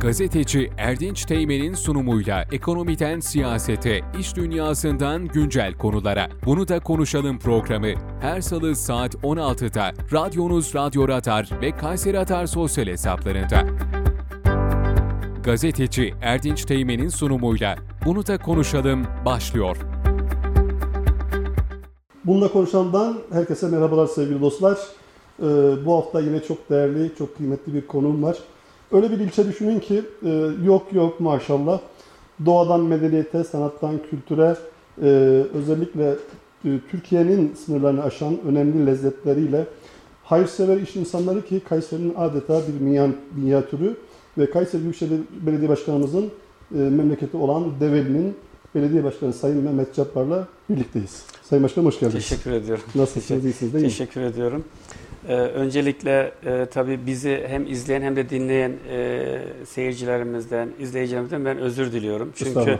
Gazeteci Erdinç Teğmen'in sunumuyla ekonomiden siyasete, iş dünyasından güncel konulara. Bunu da konuşalım programı. Her salı saat 16'da radyonuz Radyo Radar ve Kayseri Radar sosyal hesaplarında. Gazeteci Erdinç Teğmen'in sunumuyla Bunu da konuşalım başlıyor. Bununla konuşandan herkese merhabalar sevgili dostlar. Ee, bu hafta yine çok değerli, çok kıymetli bir konum var. Öyle bir ilçe düşünün ki e, yok yok maşallah doğadan medeniyete, sanattan kültüre e, özellikle e, Türkiye'nin sınırlarını aşan önemli lezzetleriyle hayırsever iş insanları ki Kayseri'nin adeta bir minyatürü ve Kayseri Büyükşehir Belediye Başkanımızın memleketi olan Develi'nin Belediye Başkanı Sayın Mehmet Cabbar'la birlikteyiz. Sayın Başkanım hoş geldiniz. Teşekkür ediyorum. Nasılsınız? İyisiniz değil mi? Teşekkür ediyorum. Ee, öncelikle e, tabii bizi hem izleyen hem de dinleyen e, seyircilerimizden, izleyicilerimizden ben özür diliyorum. Çünkü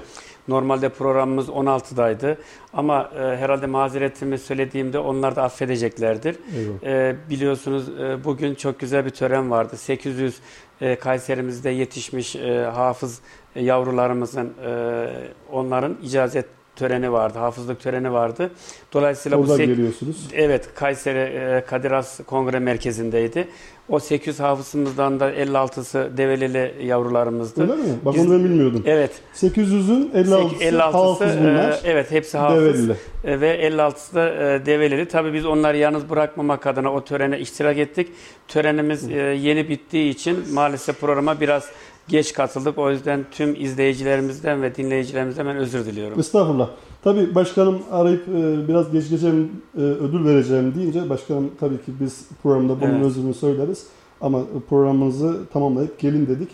normalde programımız 16'daydı ama e, herhalde mazeretimi söylediğimde onlar da affedeceklerdir. E, biliyorsunuz e, bugün çok güzel bir tören vardı. 800 e, Kayserimizde yetişmiş e, hafız e, yavrularımızın e, onların icazet töreni vardı, hafızlık töreni vardı. Dolayısıyla Oradan bu geliyorsunuz. Evet, Kayseri e, Kadir Has Kongre Merkezi'ndeydi. O 800 hafızımızdan da 56'sı develili yavrularımızdı. Öyle mi? Bak onu ben bilmiyordum. Evet. 800'ün 56'sı, 56'sı hafız bunlar. E, evet, hepsi hafız. Develili. E, ve 56'sı da e, develili. Tabii biz onları yalnız bırakmamak adına o törene iştirak ettik. Törenimiz e, yeni bittiği için maalesef programa biraz geç katıldık. O yüzden tüm izleyicilerimizden ve dinleyicilerimizden ben özür diliyorum. Estağfurullah. Tabii başkanım arayıp e, biraz geç geçeceğim, e, ödül vereceğim deyince başkanım tabii ki biz programda bunun evet. özrünü söyleriz. Ama programımızı tamamlayıp gelin dedik.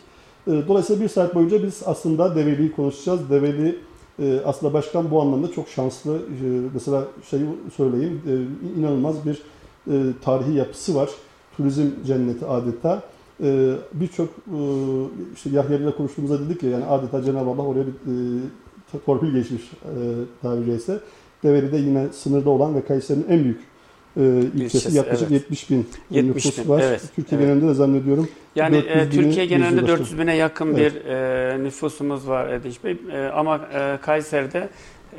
E, dolayısıyla bir saat boyunca biz aslında Develi'yi konuşacağız. Develi aslında başkan bu anlamda çok şanslı. Mesela şeyi söyleyeyim, inanılmaz bir tarihi yapısı var. Turizm cenneti adeta. Birçok işte Yahya ile konuştuğumuzda dedik ya yani adeta Cenab-ı Allah oraya bir torpil geçmiş e, tabiri caizse. Develi'de yine sınırda olan ve Kayseri'nin en büyük e, ilçesi. İlçesi, Yaklaşık evet. 70 bin 70 nüfus bin, var. Evet, Türkiye evet. genelinde de zannediyorum. Yani e, Türkiye genelinde 400 bine yakın evet. bir e, nüfusumuz var Edinç Bey. E, ama e, Kayseri'de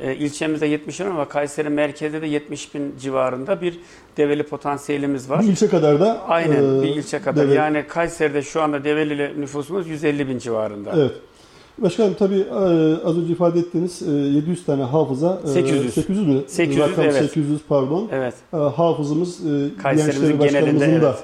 e, ilçemizde 70 bin ama Kayseri merkezde de 70 bin civarında bir develi potansiyelimiz var. Bir ilçe kadar da Aynen e, bir ilçe kadar. Develi. Yani Kayseri'de şu anda develi nüfusumuz 150 bin civarında. Evet. Başkanım tabii e, az önce ifade ettiğiniz 700 e, tane hafıza 800 800 mü? 800 Rakam evet. 800 pardon. Evet. E, hafızımız Kayserimizin genelinde evet.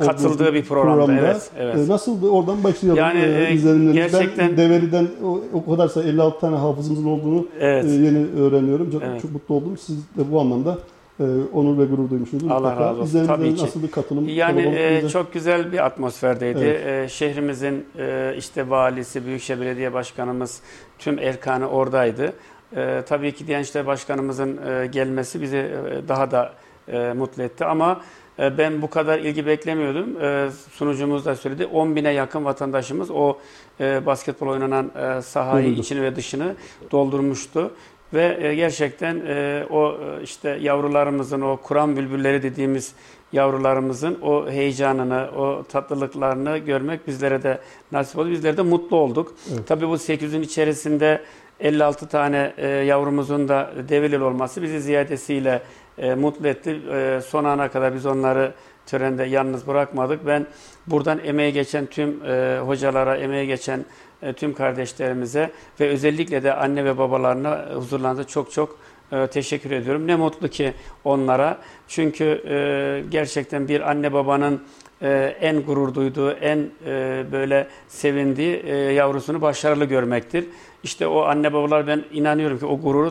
Katıldığı bir programda. programda. Evet, evet. Nasıldı? Oradan başlayalım. Yani e, gerçekten ben Develi'den o, o kadarsa 56 tane hafızımızın olduğunu evet. yeni öğreniyorum. Çok, evet. çok mutlu oldum. Siz de bu anlamda e, onur ve gurur duymuşsunuz. Allah razı olsun. Tabii ki. nasıl bir katılım? Yani e, çok güzel bir atmosferdeydi. Evet. E, şehrimizin e, işte valisi, Büyükşehir Belediye Başkanımız, tüm erkanı oradaydı. E, tabii ki Diyanet İşleri Başkanımızın e, gelmesi bizi e, daha da e, mutlu etti ama e, ben bu kadar ilgi beklemiyordum. E, sunucumuz da söyledi. 10 bine yakın vatandaşımız o e, basketbol oynanan e, sahayı Oldu. içini ve dışını doldurmuştu. Ve e, gerçekten e, o e, işte yavrularımızın, o Kur'an bülbülleri dediğimiz yavrularımızın o heyecanını, o tatlılıklarını görmek bizlere de nasip oldu. Bizler de mutlu olduk. Evet. Tabii bu 800'ün içerisinde 56 tane yavrumuzun da develil olması bizi ziyadesiyle mutlu etti. son ana kadar biz onları törende yalnız bırakmadık. Ben buradan emeğe geçen tüm hocalara, emeğe geçen e, tüm kardeşlerimize ve özellikle de anne ve babalarına huzurlarında çok çok e, teşekkür ediyorum. Ne mutlu ki onlara. Çünkü e, gerçekten bir anne babanın en gurur duyduğu, en böyle sevindiği yavrusunu başarılı görmektir. İşte o anne babalar ben inanıyorum ki o gururu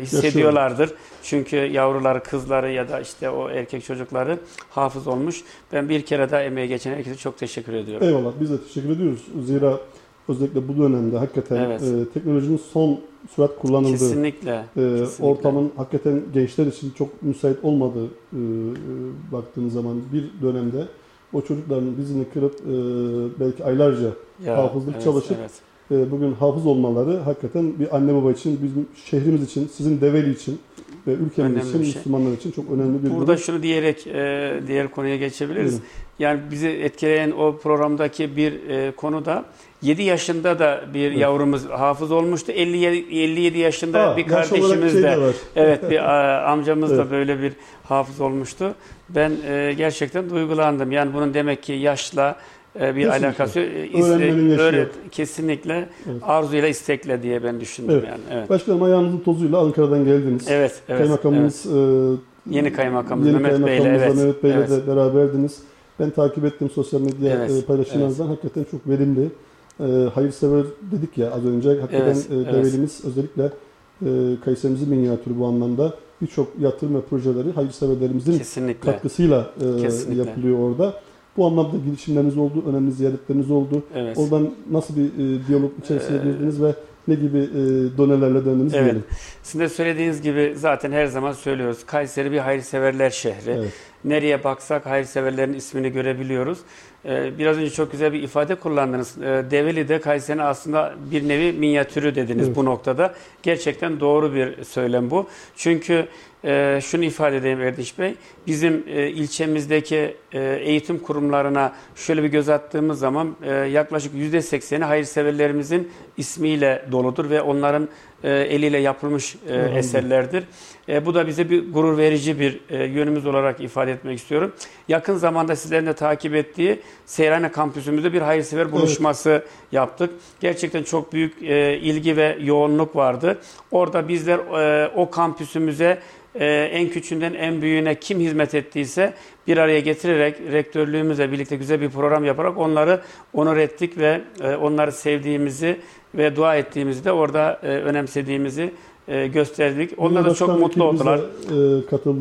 hissediyorlardır. Çünkü yavruları, kızları ya da işte o erkek çocukları hafız olmuş. Ben bir kere daha emeğe geçen herkese çok teşekkür ediyorum. Eyvallah biz de teşekkür ediyoruz. Zira özellikle bu dönemde hakikaten evet. e, teknolojinin son sürat kullanıldığı, kesinlikle, e, kesinlikle. ortamın hakikaten gençler için çok müsait olmadığı e, e, baktığınız zaman bir dönemde o çocukların dizini kırıp e, belki aylarca ya, hafızlık evet, çalışıp evet. E, bugün hafız olmaları hakikaten bir anne baba için, bizim şehrimiz için, sizin Develi için, ve ülkemiz Önemli için, şey. Müslümanlar için çok önemli bir Burada durum. şunu diyerek e, diğer konuya geçebiliriz. Buyurun. Yani bizi etkileyen o programdaki bir e, konu da 7 yaşında da bir Evet. yavrumuz hafız olmuştu. 57, 57 yaşında Aa, bir kardeşimiz şey de de evet bir amcamız Evet. da böyle bir hafız olmuştu. Ben e, gerçekten duygulandım. Yani bunun demek ki yaşla bir Kesinlikle. alakası e, Öğrenmenin yaşı yok. kesinlikle Evet. arzuyla istekle diye ben düşündüm Evet. yani. Evet. Başkanım ayağınızın tozuyla Ankara'dan geldiniz. Evet, evet. evet. Kaymakamımız e, Yeni kaymakamımız yeni Mehmet Bey'le evet. Mehmet Bey'le evet. de beraberdiniz. Ben takip ettim sosyal medya Evet, e, paylaşımlarınızdan. Hakikaten çok verimli. E, hayırsever dedik ya az önce. Hakikaten Evet, e, evet. Develimiz özellikle e, Kayserimizin minyatürü bu anlamda birçok yatırım ve projeleri hayırseverlerimizin Kesinlikle. katkısıyla e, Kesinlikle. yapılıyor orada. Bu anlamda girişimleriniz oldu, önemli ziyaretleriniz oldu. Evet. Oradan nasıl bir e, diyalog içerisine Ee, girdiniz ve ne gibi e, donelerle döndünüz Evet. diyelim. Sizin de söylediğiniz gibi zaten her zaman söylüyoruz. Kayseri bir hayırseverler şehri. Evet. Nereye baksak hayırseverlerin ismini görebiliyoruz. Ee, biraz önce çok güzel bir ifade kullandınız. Ee, Develi'de Kayseri'nin aslında bir nevi minyatürü dediniz Evet. bu noktada. Gerçekten doğru bir söylem bu. Çünkü e, şunu ifade edeyim Erdiş Bey. Bizim e, ilçemizdeki e, eğitim kurumlarına şöyle bir göz attığımız zaman e, yaklaşık %80'i hayırseverlerimizin ismiyle doludur ve onların e, eliyle yapılmış e, eserlerdir. E, bu da bize bir gurur verici bir e, yönümüz olarak ifade etmek istiyorum. Yakın zamanda sizlerin de takip ettiği Seyrane kampüsümüzde bir hayırsever buluşması yaptık. Gerçekten çok büyük e, ilgi ve yoğunluk vardı. Orada bizler e, o kampüsümüze e, en küçüğünden en büyüğüne kim hizmet ettiyse bir araya getirerek rektörlüğümüzle birlikte güzel bir program yaparak onları onur ettik ve e, onları sevdiğimizi ve dua ettiğimizi de orada e, önemsediğimizi e, gösterdik. Onlar da çok mutlu oldular.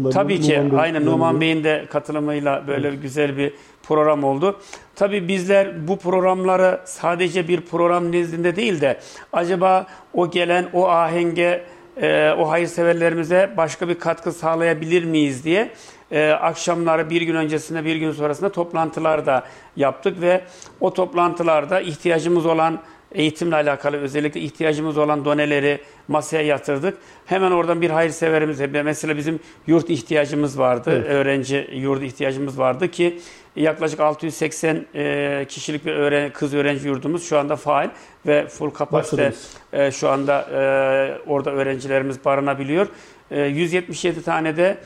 e. Tabii ki Numan Bey aynen. Numan Bey'in de katılımıyla böyle güzel bir program oldu. Tabii bizler bu programları sadece bir program nezdinde değil de acaba o gelen o ahenge e, o hayırseverlerimize başka bir katkı sağlayabilir miyiz diye e, akşamları bir gün öncesinde bir gün sonrasında toplantılar da yaptık ve o toplantılarda ihtiyacımız olan eğitimle alakalı özellikle ihtiyacımız olan doneleri masaya yatırdık. Hemen oradan bir hayırseverimiz, mesela bizim yurt ihtiyacımız vardı, Evet. öğrenci yurdu ihtiyacımız vardı ki yaklaşık 680 e, kişilik bir öğren kız öğrenci yurdumuz şu anda faal ve full kapasite Başladınız. e, şu anda e, orada öğrencilerimiz barınabiliyor. E, 177 tane de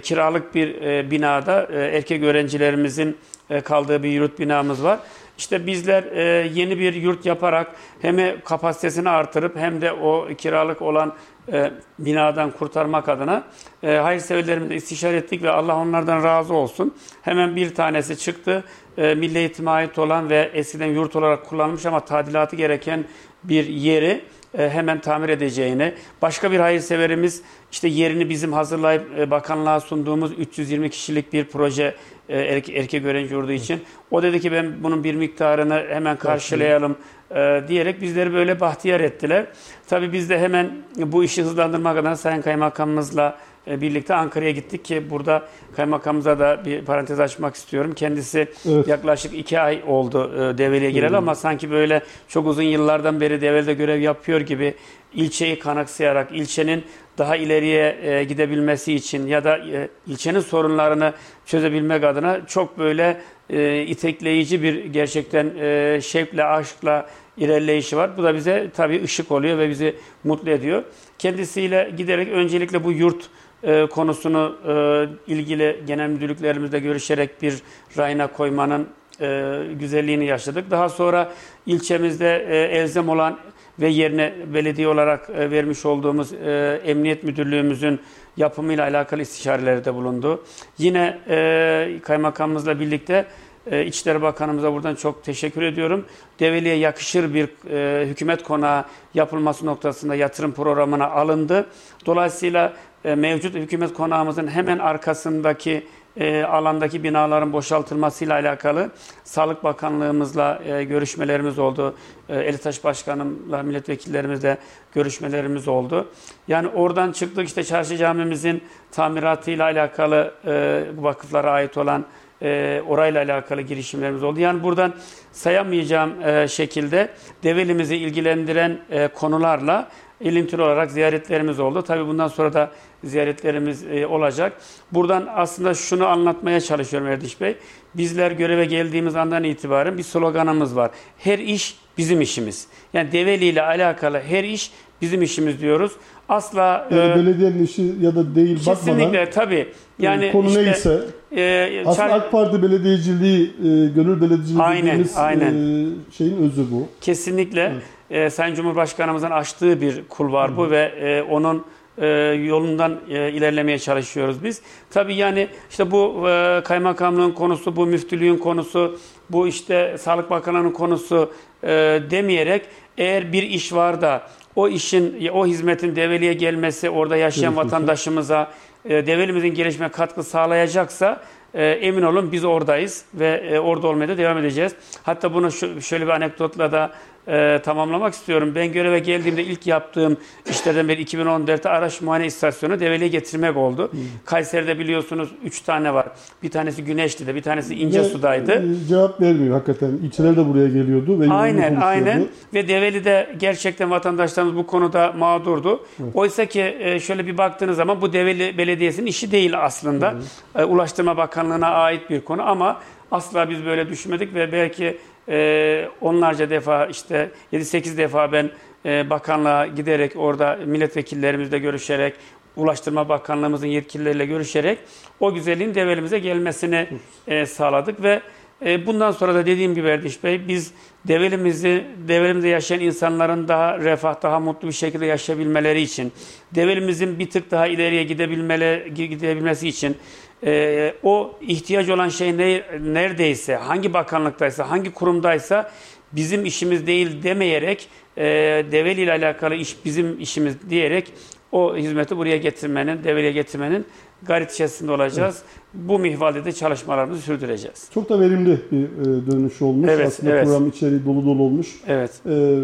kiralık bir binada erkek öğrencilerimizin kaldığı bir yurt binamız var. İşte bizler e, yeni bir yurt yaparak hem kapasitesini artırıp hem de o kiralık olan e, binadan kurtarmak adına e, hayırseverlerimizle istişare ettik ve Allah onlardan razı olsun. Hemen bir tanesi çıktı. E, Milli Eğitim'e ait olan ve eskiden yurt olarak kullanılmış ama tadilatı gereken bir yeri e, hemen tamir edeceğini, başka bir hayırseverimiz işte yerini bizim hazırlayıp e, bakanlığa sunduğumuz 320 kişilik bir proje e, erkek, erkek öğrenci yurdu için. O dedi ki ben bunun bir miktarını hemen karşılayalım e, diyerek bizleri böyle bahtiyar ettiler. Tabii biz de hemen bu işi hızlandırmak adına Sayın Kaymakamımızla e, birlikte Ankara'ya gittik ki burada kaymakamımıza da bir parantez açmak istiyorum. Kendisi Evet. yaklaşık iki ay oldu e, Develi'ye gireli ama sanki böyle çok uzun yıllardan beri Develi'de görev yapıyor gibi ilçeyi kanıksayarak ilçenin daha ileriye e, gidebilmesi için ya da e, ilçenin sorunlarını çözebilmek adına çok böyle e, itekleyici bir gerçekten e, şevkle, aşkla ilerleyişi var. Bu da bize tabii ışık oluyor ve bizi mutlu ediyor. Kendisiyle giderek öncelikle bu yurt e, konusunu e, ilgili genel müdürlüklerimizle görüşerek bir rayına koymanın e, güzelliğini yaşadık. Daha sonra ilçemizde e, elzem olan ve yerine belediye olarak e, vermiş olduğumuz e, Emniyet Müdürlüğümüzün yapımıyla alakalı istişarelerde bulundu. Yine e, kaymakamımızla birlikte e, İçişleri Bakanımıza buradan çok teşekkür ediyorum. Develi'ye yakışır bir e, hükümet konağı yapılması noktasında yatırım programına alındı. Dolayısıyla e, mevcut hükümet konağımızın hemen arkasındaki e, alandaki binaların boşaltılmasıyla alakalı Sağlık Bakanlığımızla e, görüşmelerimiz oldu. E, Elitaş Başkanımla milletvekillerimizle görüşmelerimiz oldu. Yani oradan çıktık işte Çarşı Camimizin tamiratıyla alakalı e, vakıflara ait olan e, orayla alakalı girişimlerimiz oldu. Yani buradan sayamayacağım e, şekilde Develimizi ilgilendiren e, konularla ilintili olarak ziyaretlerimiz oldu. Tabii bundan sonra da ziyaretlerimiz e, olacak. Buradan aslında şunu anlatmaya çalışıyorum Erdiş Bey. Bizler göreve geldiğimiz andan itibaren bir sloganımız var. Her iş bizim işimiz. Yani Develi ile alakalı her iş bizim işimiz diyoruz. Asla e, belediyenin işi ya da değil bakmadan kesinlikle tabii. Yani konu işte, neyse e, aslında çar- AK Parti belediyeciliği, e, gönül belediyeciliği Aynen, dediğimiz aynen. e, şeyin özü bu. Kesinlikle e, Sayın Cumhurbaşkanımızın açtığı bir kul var bu ve e, onun e, yolundan e, ilerlemeye çalışıyoruz biz. Tabii yani işte bu e, kaymakamlığın konusu, bu müftülüğün konusu, bu işte Sağlık Bakanlığı'nın konusu e, demeyerek eğer bir iş var da o işin, o hizmetin Develi'ye gelmesi, orada yaşayan vatandaşımıza, e, Develimizin gelişme katkı sağlayacaksa e, emin olun biz oradayız ve e, orada olmaya da devam edeceğiz. Hatta bunu şu, şöyle bir anekdotla da e, tamamlamak istiyorum. Ben göreve geldiğimde ilk yaptığım işlerden beri 2014'te araç muayene istasyonu Develi'ye getirmek oldu. Kayseri'de biliyorsunuz 3 tane var. Bir tanesi Güneşli'de, bir tanesi İncesu'daydı. e, cevap vermiyor hakikaten. İlçeler de buraya geliyordu. Ve Aynen, aynen. Ve Develi'de gerçekten vatandaşlarımız bu konuda mağdurdu. Oysa ki e, şöyle bir baktığınız zaman bu Develi Belediyesi'nin işi değil aslında. E, Ulaştırma Bakanlığı'na ait bir konu ama asla biz böyle düşünmedik ve belki e, onlarca defa işte 7-8 defa ben e, bakanlığa giderek orada milletvekillerimizle görüşerek Ulaştırma Bakanlığımızın yetkilileriyle görüşerek o güzelliğin Develimize gelmesini e, sağladık ve e, bundan sonra da dediğim gibi Erdiş Bey biz Develimizi, Develimizde yaşayan insanların daha refah, daha mutlu bir şekilde yaşayabilmeleri için, Develimizin bir tık daha ileriye gidebilmeli, gidebilmesi için e, o ihtiyaç olan şey ne, neredeyse, hangi bakanlıktaysa, hangi kurumdaysa bizim işimiz değil demeyerek e, Develi ile alakalı iş bizim işimiz diyerek o hizmeti buraya getirmenin, Develi'ye getirmenin gayret içerisinde olacağız. Bu mihvalde de çalışmalarımızı sürdüreceğiz. Çok da verimli bir e, dönüş olmuş. Evet, Aslında evet. program içeriği dolu dolu olmuş. Evet, E,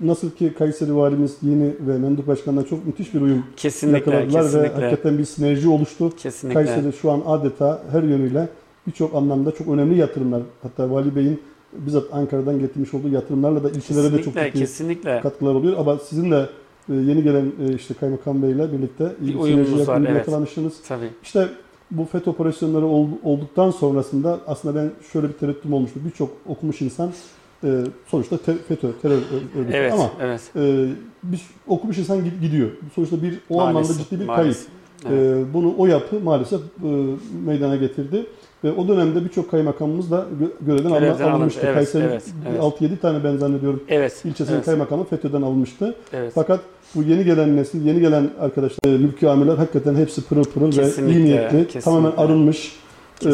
nasıl ki Kayseri Valimiz yeni ve Memduh Başkan'la çok müthiş bir uyum kesinlikle, yakaladılar ve kesinlikle, hakikaten bir sinerji oluştu. kesinlikle. Kayseri şu an adeta her yönüyle birçok anlamda çok önemli yatırımlar. Hatta Vali Bey'in bizzat Ankara'dan getirmiş olduğu yatırımlarla da ilçelere de çok Kesinlikle, ciddi kesinlikle. katkılar oluyor. Ama sizin de yeni gelen e, işte Kaymakam Bey'le birlikte Bir uyumumuz var, evet. Tabii. İşte bu FETÖ operasyonları ol- olduktan sonrasında aslında ben şöyle bir tereddütüm olmuştu. Birçok okumuş insan e, sonuçta te- FETÖ terör örgütü Evet, ama evet. e, bir okumuş insan gi- gidiyor. Sonuçta bir o anlamda Maalesef, ciddi bir maalesef. kayıp. Evet. E, bunu o yapı maalesef e, meydana getirdi. Ve o dönemde birçok kaymakamımız da gö- görevden, alındı. alınmıştı. Evet, Kayseri'nin evet, evet. 6-7 tane ben zannediyorum Evet. ilçesinin evet, kaymakamı FETÖ'den alınmıştı. evet. Fakat bu yeni gelen nesil, yeni gelen arkadaşlar, mülki amirler hakikaten hepsi pırıl pırıl Kesinlikle, ve iyi niyetli, kesinlikle. tamamen arınmış, e,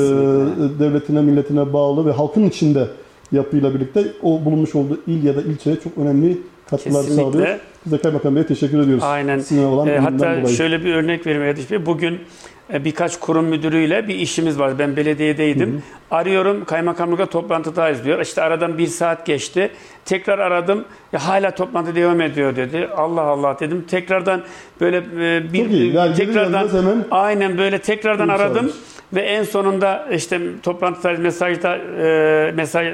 devletine, milletine bağlı ve halkın içinde yapıyla birlikte o bulunmuş olduğu il ya da ilçeye çok önemli katkılar sağlıyor. Biz de Kaymakam Bey'e teşekkür ediyoruz. Aynen. Sizinle olan E, hatta dolayı. şöyle bir örnek vereyim Erdiş Bey. Bugün e, birkaç kurum müdürüyle bir işimiz var. Ben belediyedeydim. Arıyorum kaymakamlıkta toplantıdayız diyor. İşte aradan bir saat geçti. Tekrar aradım. Ya hala toplantı devam ediyor dedi. Allah Allah dedim. Tekrardan böyle e, bir. Yani gelir tekrardan hemen aynen böyle tekrardan aradım. sağlamış. Ve en sonunda işte toplantıda mesajda e, mesaj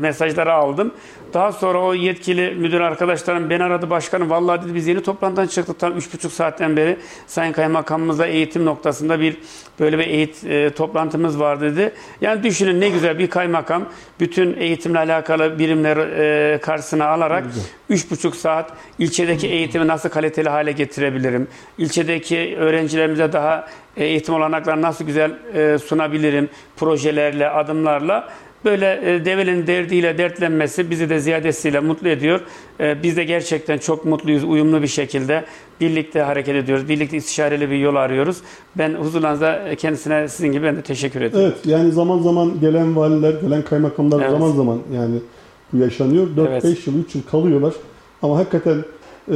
mesajları aldım. Daha sonra o yetkili müdür arkadaşlarım beni aradı başkanım. Vallahi dedi biz yeni toplantıdan çıktık tam üç buçuk saatten beri Sayın Kaymakamımızla eğitim noktasında bir böyle bir eğit e, toplantımız var dedi. Yani düşünün ne güzel bir kaymakam bütün eğitimle alakalı birimleri e, karşısına alarak üç buçuk saat ilçedeki eğitimi nasıl kaliteli hale getirebilirim? İlçedeki öğrencilerimize daha eğitim olanaklarını nasıl güzel e, sunabilirim projelerle, adımlarla böyle e, Develi'nin derdiyle dertlenmesi bizi de ziyadesiyle mutlu ediyor. E, Biz de gerçekten çok mutluyuz, uyumlu bir şekilde birlikte hareket ediyoruz. Birlikte istişareli bir yol arıyoruz. Ben huzurlarınızda kendisine sizin gibi ben de teşekkür ediyorum. Evet yani zaman zaman gelen valiler, gelen kaymakamlar Evet. zaman zaman yani bu yaşanıyor. 4-5 Evet. yıl, 3 yıl kalıyorlar. Ama hakikaten e,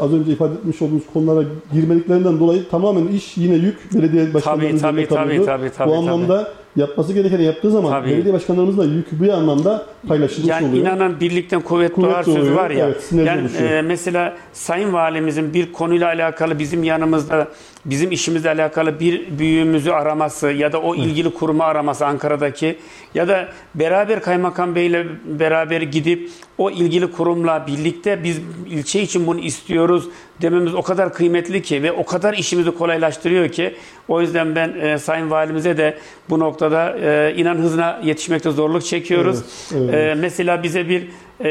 az önce ifade etmiş olduğumuz konulara girmediklerinden dolayı tamamen iş yine yük belediye başkanlarının Tabii tabii tabii tabii tabii. bu anlamda yapması gerekeni yaptığı zaman Tabii. belediye başkanlarımızın da yükü bir anlamda paylaşılmış yani oluyor. inanan birlikten kuvvet, Kuvvet doğar sözü var ya. evet, yani e, mesela Sayın Valimizin bir konuyla alakalı bizim yanımızda bizim işimizle alakalı bir büyüğümüzü araması ya da o ilgili kurumu araması Ankara'daki ya da beraber Kaymakam Bey'le beraber gidip o ilgili kurumla birlikte biz ilçe için bunu istiyoruz dememiz o kadar kıymetli ki ve o kadar işimizi kolaylaştırıyor ki o yüzden ben e, Sayın Valimize de bu noktada e, inan hızına yetişmekte zorluk çekiyoruz. Evet, evet. E, mesela bize bir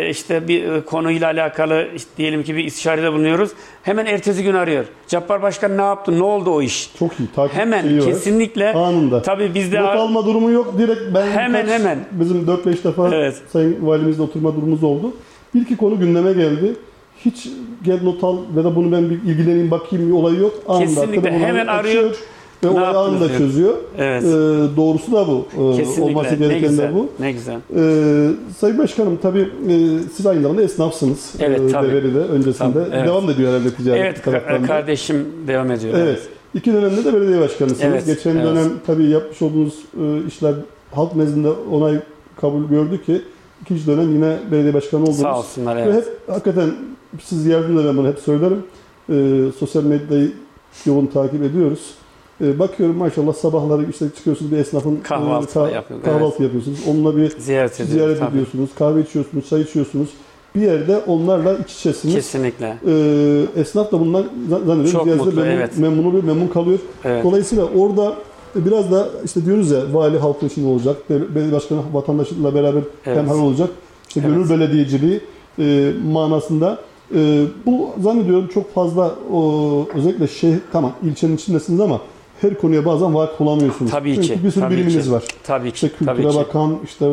işte bir e, konuyla alakalı işte diyelim ki bir istişarede bulunuyoruz. Hemen ertesi gün arıyor. Cabbar Başkan ne yaptı? Ne oldu o iş? Çok iyi. Takip Hemen kesinlikle Anında. tabii bizde Not alma durumu yok. Direkt ben Hemen, birkaç- hemen. bizim 4-5 defa Evet. Sayın Valimizle oturma durumumuz oldu. Bir iki konu gündeme geldi. Hiç gel not al ve da bunu ben bir ilgileneyim bakayım bir olayı yok. Anında Kesinlikle. Hemen açıyor arıyor. Ve Ne olayı diyor. çözüyor. Evet. Ee, doğrusu da bu. Kesinlikle olması ne gereken güzel. de bu. Ne güzel. Ee, Sayın Başkanım tabii e, siz aynı zamanda esnafsınız. Evet, Ee, tabii. Develi'de öncesinde. Tabii, evet. Devam da ediyor herhalde ticaret Evet taraftan da. kardeşim devam ediyor. Evet. İki dönemde de belediye başkanısınız. Evet, Geçen evet. dönem tabii yapmış olduğunuz e, işler halk nezdinde onay kabul gördü ki ikinci dönem yine belediye başkanı oldunuz. Sağ olsunlar Ve evet. hep hakikaten siz yardımcı ben bunu hep söylerim. E, sosyal medyayı yoğun takip ediyoruz. E, bakıyorum maşallah sabahları işte çıkıyorsunuz bir esnafın e, Kahvaltı ka- yapıyor, kahvaltı yapıyorsunuz. Onunla bir Ziyaret ediyoruz. ziyaret tabii. ediyorsunuz, kahve içiyorsunuz, çay içiyorsunuz. Bir yerde onlarla iç içesiniz. Kesinlikle. Ee, esnaf da bundan zan- zannediyorum Çok mutlu, memnun, evet. memnun oluyor, memnun kalıyor. Evet. Dolayısıyla orada biraz da işte diyoruz ya vali halkın içinde olacak, bel- belediye başkanı vatandaşla beraber Evet. hemhal olacak. İşte Evet. gönül belediyeciliği e, manasında. E, bu zannediyorum çok fazla o, özellikle şehir, tamam ilçenin içindesiniz ama her konuya bazen vakıf olamıyorsunuz. Tabii Çünkü ki, bir sürü tabii biliminiz ki. var. Tabii İşte ki. kültüre Tabii ki. bakan, işte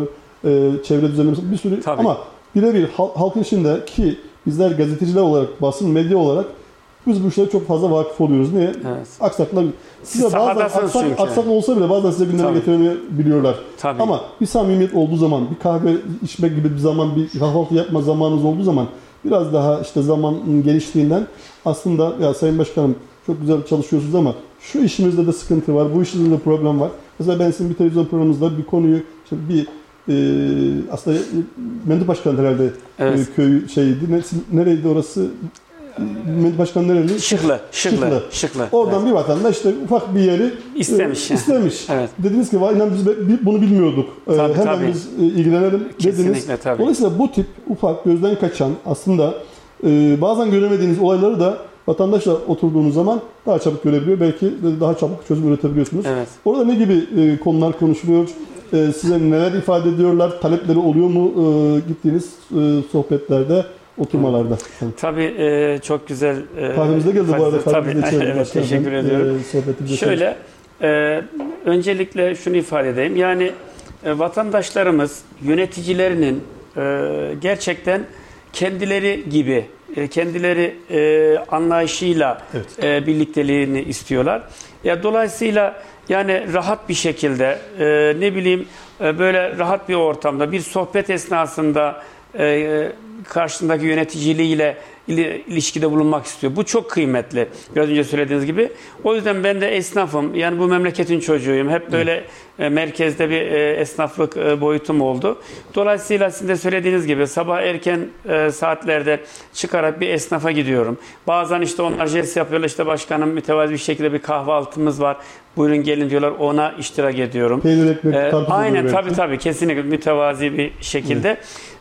e, çevre düzenlemesi bir sürü Tabii. ama birebir hal- halkın içinde ki bizler gazeteciler olarak, basın medya olarak biz bu işlere çok fazla vakıf oluyoruz. Niye? Evet. Aksaklar Siz size bazen sahadasınız aksak, çünkü. aksak olsa bile bazen size gündeme Tabii. getirebiliyorlar. Tabii. Ama bir samimiyet olduğu zaman, bir kahve içmek gibi bir zaman, bir kahvaltı yapma zamanınız olduğu zaman biraz daha işte zamanın geliştiğinden aslında ya Sayın Başkanım çok güzel çalışıyorsunuz ama şu işimizde de sıkıntı var, bu işimizde de problem var. Mesela ben sizin bir televizyon programınızda bir konuyu, işte bir e, aslında Mendip Başkan herhalde Evet. e, köy şeydi. Ne- Nereydi orası? Mendip Başkan nereli? Şıklı, şıklı, Şıklı. şıklı. Oradan Evet. bir vatandaş işte ufak bir yeri İstemiş. e, istemiş. Evet. Dediniz ki vay inan biz bunu bilmiyorduk. E, Tabii, hemen tabii. biz e, ilgilenelim dediniz. Kesinlikle tabii. Dolayısıyla bu tip ufak gözden kaçan aslında e, bazen göremediğiniz olayları da vatandaşla oturduğunuz zaman daha çabuk görebiliyor. Belki daha çabuk çözüm üretebiliyorsunuz. Evet. Orada ne gibi e, konular konuşuluyor? E, size neler ifade ediyorlar? Talepleri oluyor mu e, gittiğiniz e, sohbetlerde, oturmalarda? Tabii e, çok güzel. E, Kahvemiz de geldi bu arada. Tabii. Evet, teşekkür ediyorum. E, Şöyle, e, öncelikle şunu ifade edeyim. Yani e, vatandaşlarımız yöneticilerinin e, gerçekten kendileri gibi, e, kendileri e, anlayışıyla Evet. e, birlikteliğini istiyorlar. Ya dolayısıyla yani rahat bir şekilde e, ne bileyim e, böyle rahat bir ortamda bir sohbet esnasında e, karşısındaki yöneticiliğiyle ili- ilişkide bulunmak istiyor. Bu çok kıymetli. Biraz önce söylediğiniz gibi. O yüzden ben de esnafım. Yani bu memleketin çocuğuyum. Hep böyle e, merkezde bir e, esnaflık e, boyutum oldu. Dolayısıyla sizin de söylediğiniz gibi sabah erken e, saatlerde çıkarak bir esnafa gidiyorum. Bazen işte onlar jest yapıyorlar. İşte başkanım mütevazi bir şekilde bir kahvaltımız var. Buyurun gelin diyorlar. Ona iştirak ediyorum. Peynir, ekmek, Ee, aynen tabii tabii kesinlikle mütevazi bir şekilde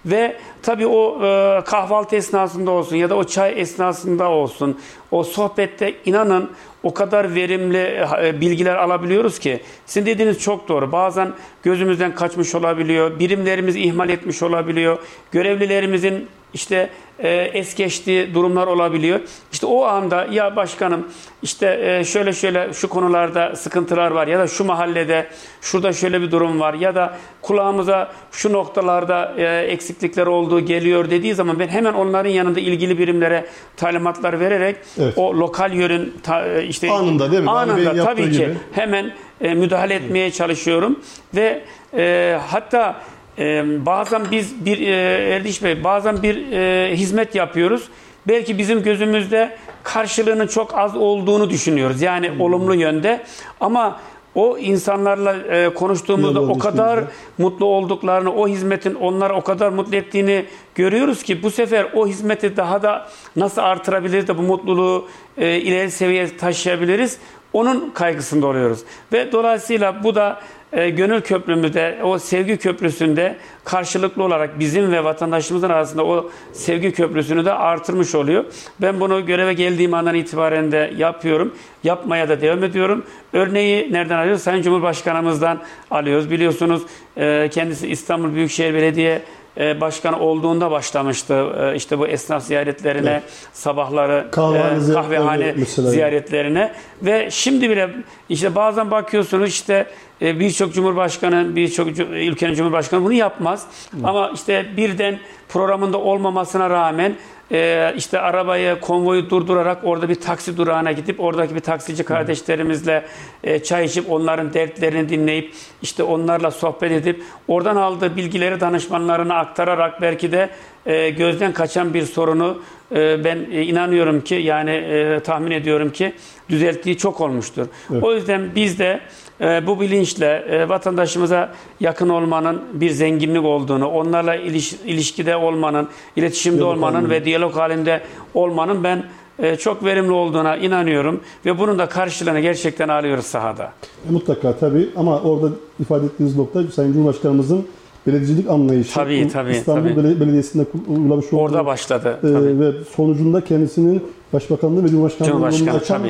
ve tabii o e, kahvaltı esnasında olsun ya da o çay esnasında olsun o sohbette inanın o kadar verimli e, bilgiler alabiliyoruz ki sizin dediğiniz çok doğru. Bazen gözümüzden kaçmış olabiliyor, birimlerimiz ihmal etmiş olabiliyor, görevlilerimizin işte e, es geçtiği durumlar olabiliyor. İşte o anda ya başkanım işte e, şöyle şöyle şu konularda sıkıntılar var ya da şu mahallede şurada şöyle bir durum var ya da kulağımıza şu noktalarda e, eksiklikler olduğu geliyor dediği zaman ben hemen onların yanında ilgili birimlere talimatlar vererek Evet. o lokal yörün ta- e, işte Anında değil mi? Anında tabii ki gibi. hemen e, müdahale etmeye çalışıyorum ve e, hatta e, bazen biz bir e, Erdiş Bey bazen bir e, hizmet yapıyoruz. Belki bizim gözümüzde karşılığının çok az olduğunu düşünüyoruz. Yani olumlu yönde ama o insanlarla e, konuştuğumuzda o kadar mutlu olduklarını, o hizmetin onları o kadar mutlu ettiğini görüyoruz ki bu sefer o hizmeti daha da nasıl artırabiliriz de bu mutluluğu e, ileri seviyeye taşıyabiliriz. Onun kaygısında oluyoruz. Ve dolayısıyla bu da e, gönül köprümüzde, o sevgi köprüsünde karşılıklı olarak bizim ve vatandaşımızın arasında o sevgi köprüsünü de artırmış oluyor. Ben bunu göreve geldiğim andan itibaren de yapıyorum. Yapmaya da devam ediyorum. Örneği nereden alıyoruz? Sayın Cumhurbaşkanımızdan alıyoruz. Biliyorsunuz e, kendisi İstanbul Büyükşehir Belediye e, Başkanı olduğunda başlamıştı. E, işte bu esnaf ziyaretlerine, Evet. sabahları Kahvehane e, kahvehane ziyaretlerine ve şimdi bile işte bazen bakıyorsunuz işte e, birçok cumhurbaşkanı, birçok ülkenin cumhurbaşkanı bunu yapmaz. Ama işte birden programında olmamasına rağmen e, işte arabayı, konvoyu durdurarak orada bir taksi durağına gidip oradaki bir taksici kardeşlerimizle e, çay içip onların dertlerini dinleyip işte onlarla sohbet edip oradan aldığı bilgileri danışmanlarına aktararak belki de e, gözden kaçan bir sorunu e, ben e, inanıyorum ki yani e, tahmin ediyorum ki düzelttiği çok olmuştur. Evet. O yüzden biz de e, bu bilinçle e, vatandaşımıza yakın olmanın bir zenginlik olduğunu, onlarla iliş- ilişkide olmanın, iletişimde Diyalog olmanın halinde. ve diyalog halinde olmanın ben e, çok verimli olduğuna inanıyorum ve bunun da karşılığını gerçekten alıyoruz sahada. E, Mutlaka tabii ama orada ifade ettiğiniz nokta Sayın Cumhurbaşkanımızın belediyecilik anlayışı. Tabii, tabii, İstanbul tabii. Bele- Belediyesi'nde uygulamış olduğu Orada başladı. e, Tabii. ve sonucunda kendisinin Başbakanlığı ve Cumhurbaşkanlığını Cumhurbaşkanı, açan tabii,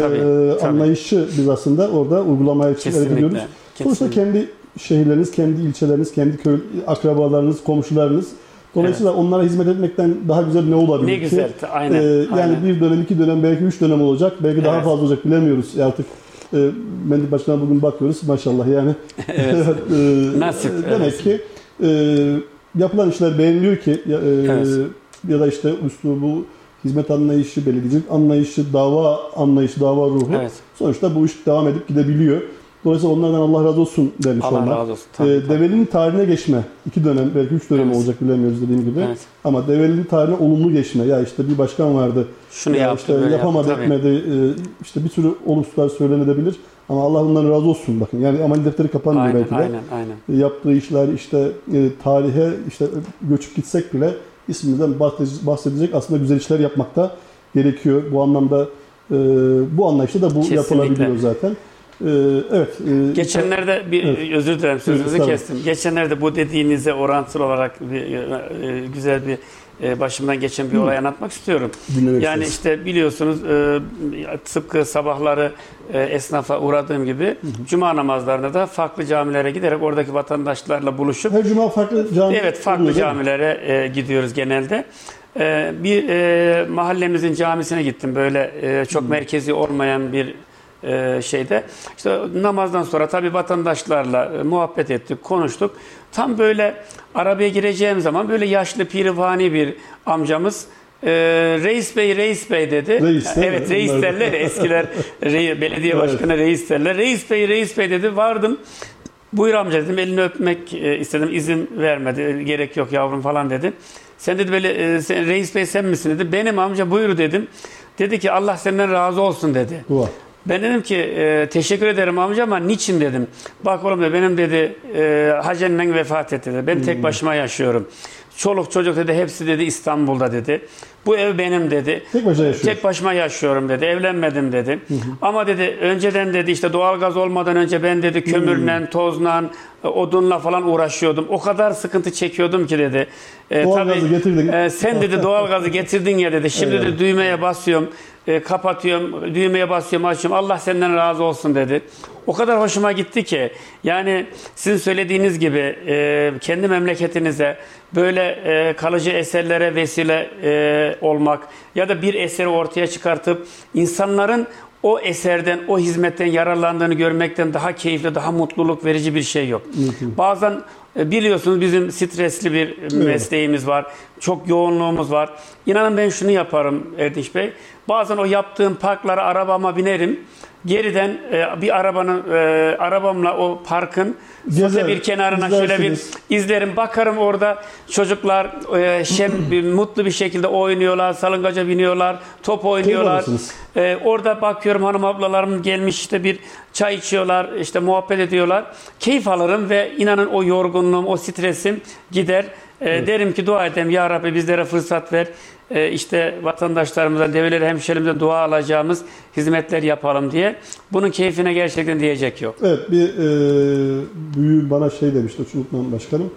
e, tabii, tabii. anlayışı biz aslında orada uygulamaya ediyoruz. Sonuçta kendi şehirleriniz, kendi ilçeleriniz, kendi köy akrabalarınız, komşularınız. Dolayısıyla onlara hizmet etmekten daha güzel ne olabilir Ne ki? güzel, aynen, Ee, yani aynen. bir dönem, iki dönem, belki üç dönem olacak. Belki daha Evet. fazla olacak bilemiyoruz artık. E, Mendil Başkan'a bugün bakıyoruz maşallah yani. Evet. e, Nasip, Demek evet. ki e, yapılan işler beğeniliyor ki ya, e, Evet. ya da işte üslubu, hizmet anlayışı, belediyecilik anlayışı, dava anlayışı, dava ruhu. Evet. Sonuçta bu iş devam edip gidebiliyor. Dolayısıyla onlardan Allah razı olsun demiş Allah olmak. razı olsun. Tabii, Ee, tabii. Develi'nin tarihine geçme. iki dönem, belki üç dönem Evet. olacak bilemiyoruz dediğim gibi. Evet. Ama Develi'nin tarihine olumlu geçme. Ya işte bir başkan vardı. Şunu ya yaptı, işte böyle yapamadı, yaptı. Etmedi. Ee, işte bir sürü olumsuzlar söylenebilir. Ama Allah ondan razı olsun bakın. Yani amel defteri kapanmıyor Aynen, belki de. aynen, aynen. Yaptığı işler işte e, tarihe işte göçüp gitsek bile ismimizden bahsedecek, aslında güzel işler yapmakta gerekiyor. Bu anlamda e, bu anlayışla da bu Kesinlikle. yapılabiliyor zaten. E, evet. e, Geçenlerde bir Evet. özür dilerim sözünüzü Buyurun, kestim. Geçenlerde bu dediğinize orantılı olarak bir, e, güzel bir e, başımdan geçen bir olay anlatmak istiyorum. dinlemek Yani isteriz. işte biliyorsunuz e, tıpkı sabahları e, esnafa uğradığım gibi cuma namazlarında da farklı camilere giderek oradaki vatandaşlarla buluşup Her cuma farklı cami Evet farklı oluyor, camilere e, gidiyoruz genelde. E, bir e, mahallemizin camisine gittim böyle e, çok merkezi olmayan bir e, şeyde. İşte namazdan sonra tabii vatandaşlarla e, muhabbet ettik, konuştuk. Tam böyle arabaya gireceğim zaman böyle yaşlı pirivani bir amcamız e, reis bey reis bey dedi. Reis, değil mi? evet reis da- derler eskiler rei- belediye Evet. başkanı reis derler. Reis bey reis bey dedi vardım. Buyur amca dedim elini öpmek e, istedim izin vermedi "E, gerek yok yavrum falan dedi. Sen dedi böyle e, sen, reis bey sen misin dedi. Benim amca buyur dedim. Dedi ki Allah senden razı olsun dedi. Dua. Ben dedim ki e, teşekkür ederim amca ama niçin dedim. Bak oğlum de benim dedi e, hacennen vefat etti dedi. Ben Hmm. tek başıma yaşıyorum. Çoluk çocuk dedi hepsi dedi İstanbul'da dedi. Bu ev benim dedi. Tek başına yaşıyor. Tek başıma yaşıyorum dedi. Evlenmedim dedi. Ama dedi önceden dedi işte doğalgaz olmadan önce ben dedi kömürle, tozla, e, odunla falan uğraşıyordum. O kadar sıkıntı çekiyordum ki dedi. E, Doğalgazı tabii, getirdin. e, sen dedi doğalgazı getirdin ya dedi. Şimdi Evet. de düğmeye basıyorum, e, kapatıyorum, düğmeye basıyorum, açıyorum. Allah senden razı olsun dedi. O kadar hoşuma gitti ki. Yani sizin söylediğiniz gibi e, kendi memleketinize böyle e, kalıcı eserlere vesile e, olmak ya da bir eseri ortaya çıkartıp insanların o eserden, o hizmetten yararlandığını görmekten daha keyifli, daha mutluluk verici bir şey yok. Bazen e, biliyorsunuz bizim stresli bir mesleğimiz var. Çok yoğunluğumuz var. İnanın ben şunu yaparım Erdinç Bey. Bazen o yaptığım parklara arabama binerim. Geriden e, bir arabanın e, arabamla o parkın Gezer, bir kenarına şöyle bir izlersiniz. izlerim. Bakarım orada çocuklar e, şem bir- mutlu bir şekilde oynuyorlar, salıngaca biniyorlar, top oynuyorlar. E, orada bakıyorum hanım ablalarım gelmiş işte bir çay içiyorlar, işte muhabbet ediyorlar. Keyif alırım ve inanın o yorgunluğum, o stresim gider. E, Derim ki dua edeyim ya Rabbi bizlere fırsat ver. E, işte vatandaşlarımızdan, develeri hemşerimizden dua alacağımız hizmetler yapalım diye. Bunun keyfine gerçekten diyecek yok. Evet bir e, büyüğüm bana şey demişti unutmam başkanım.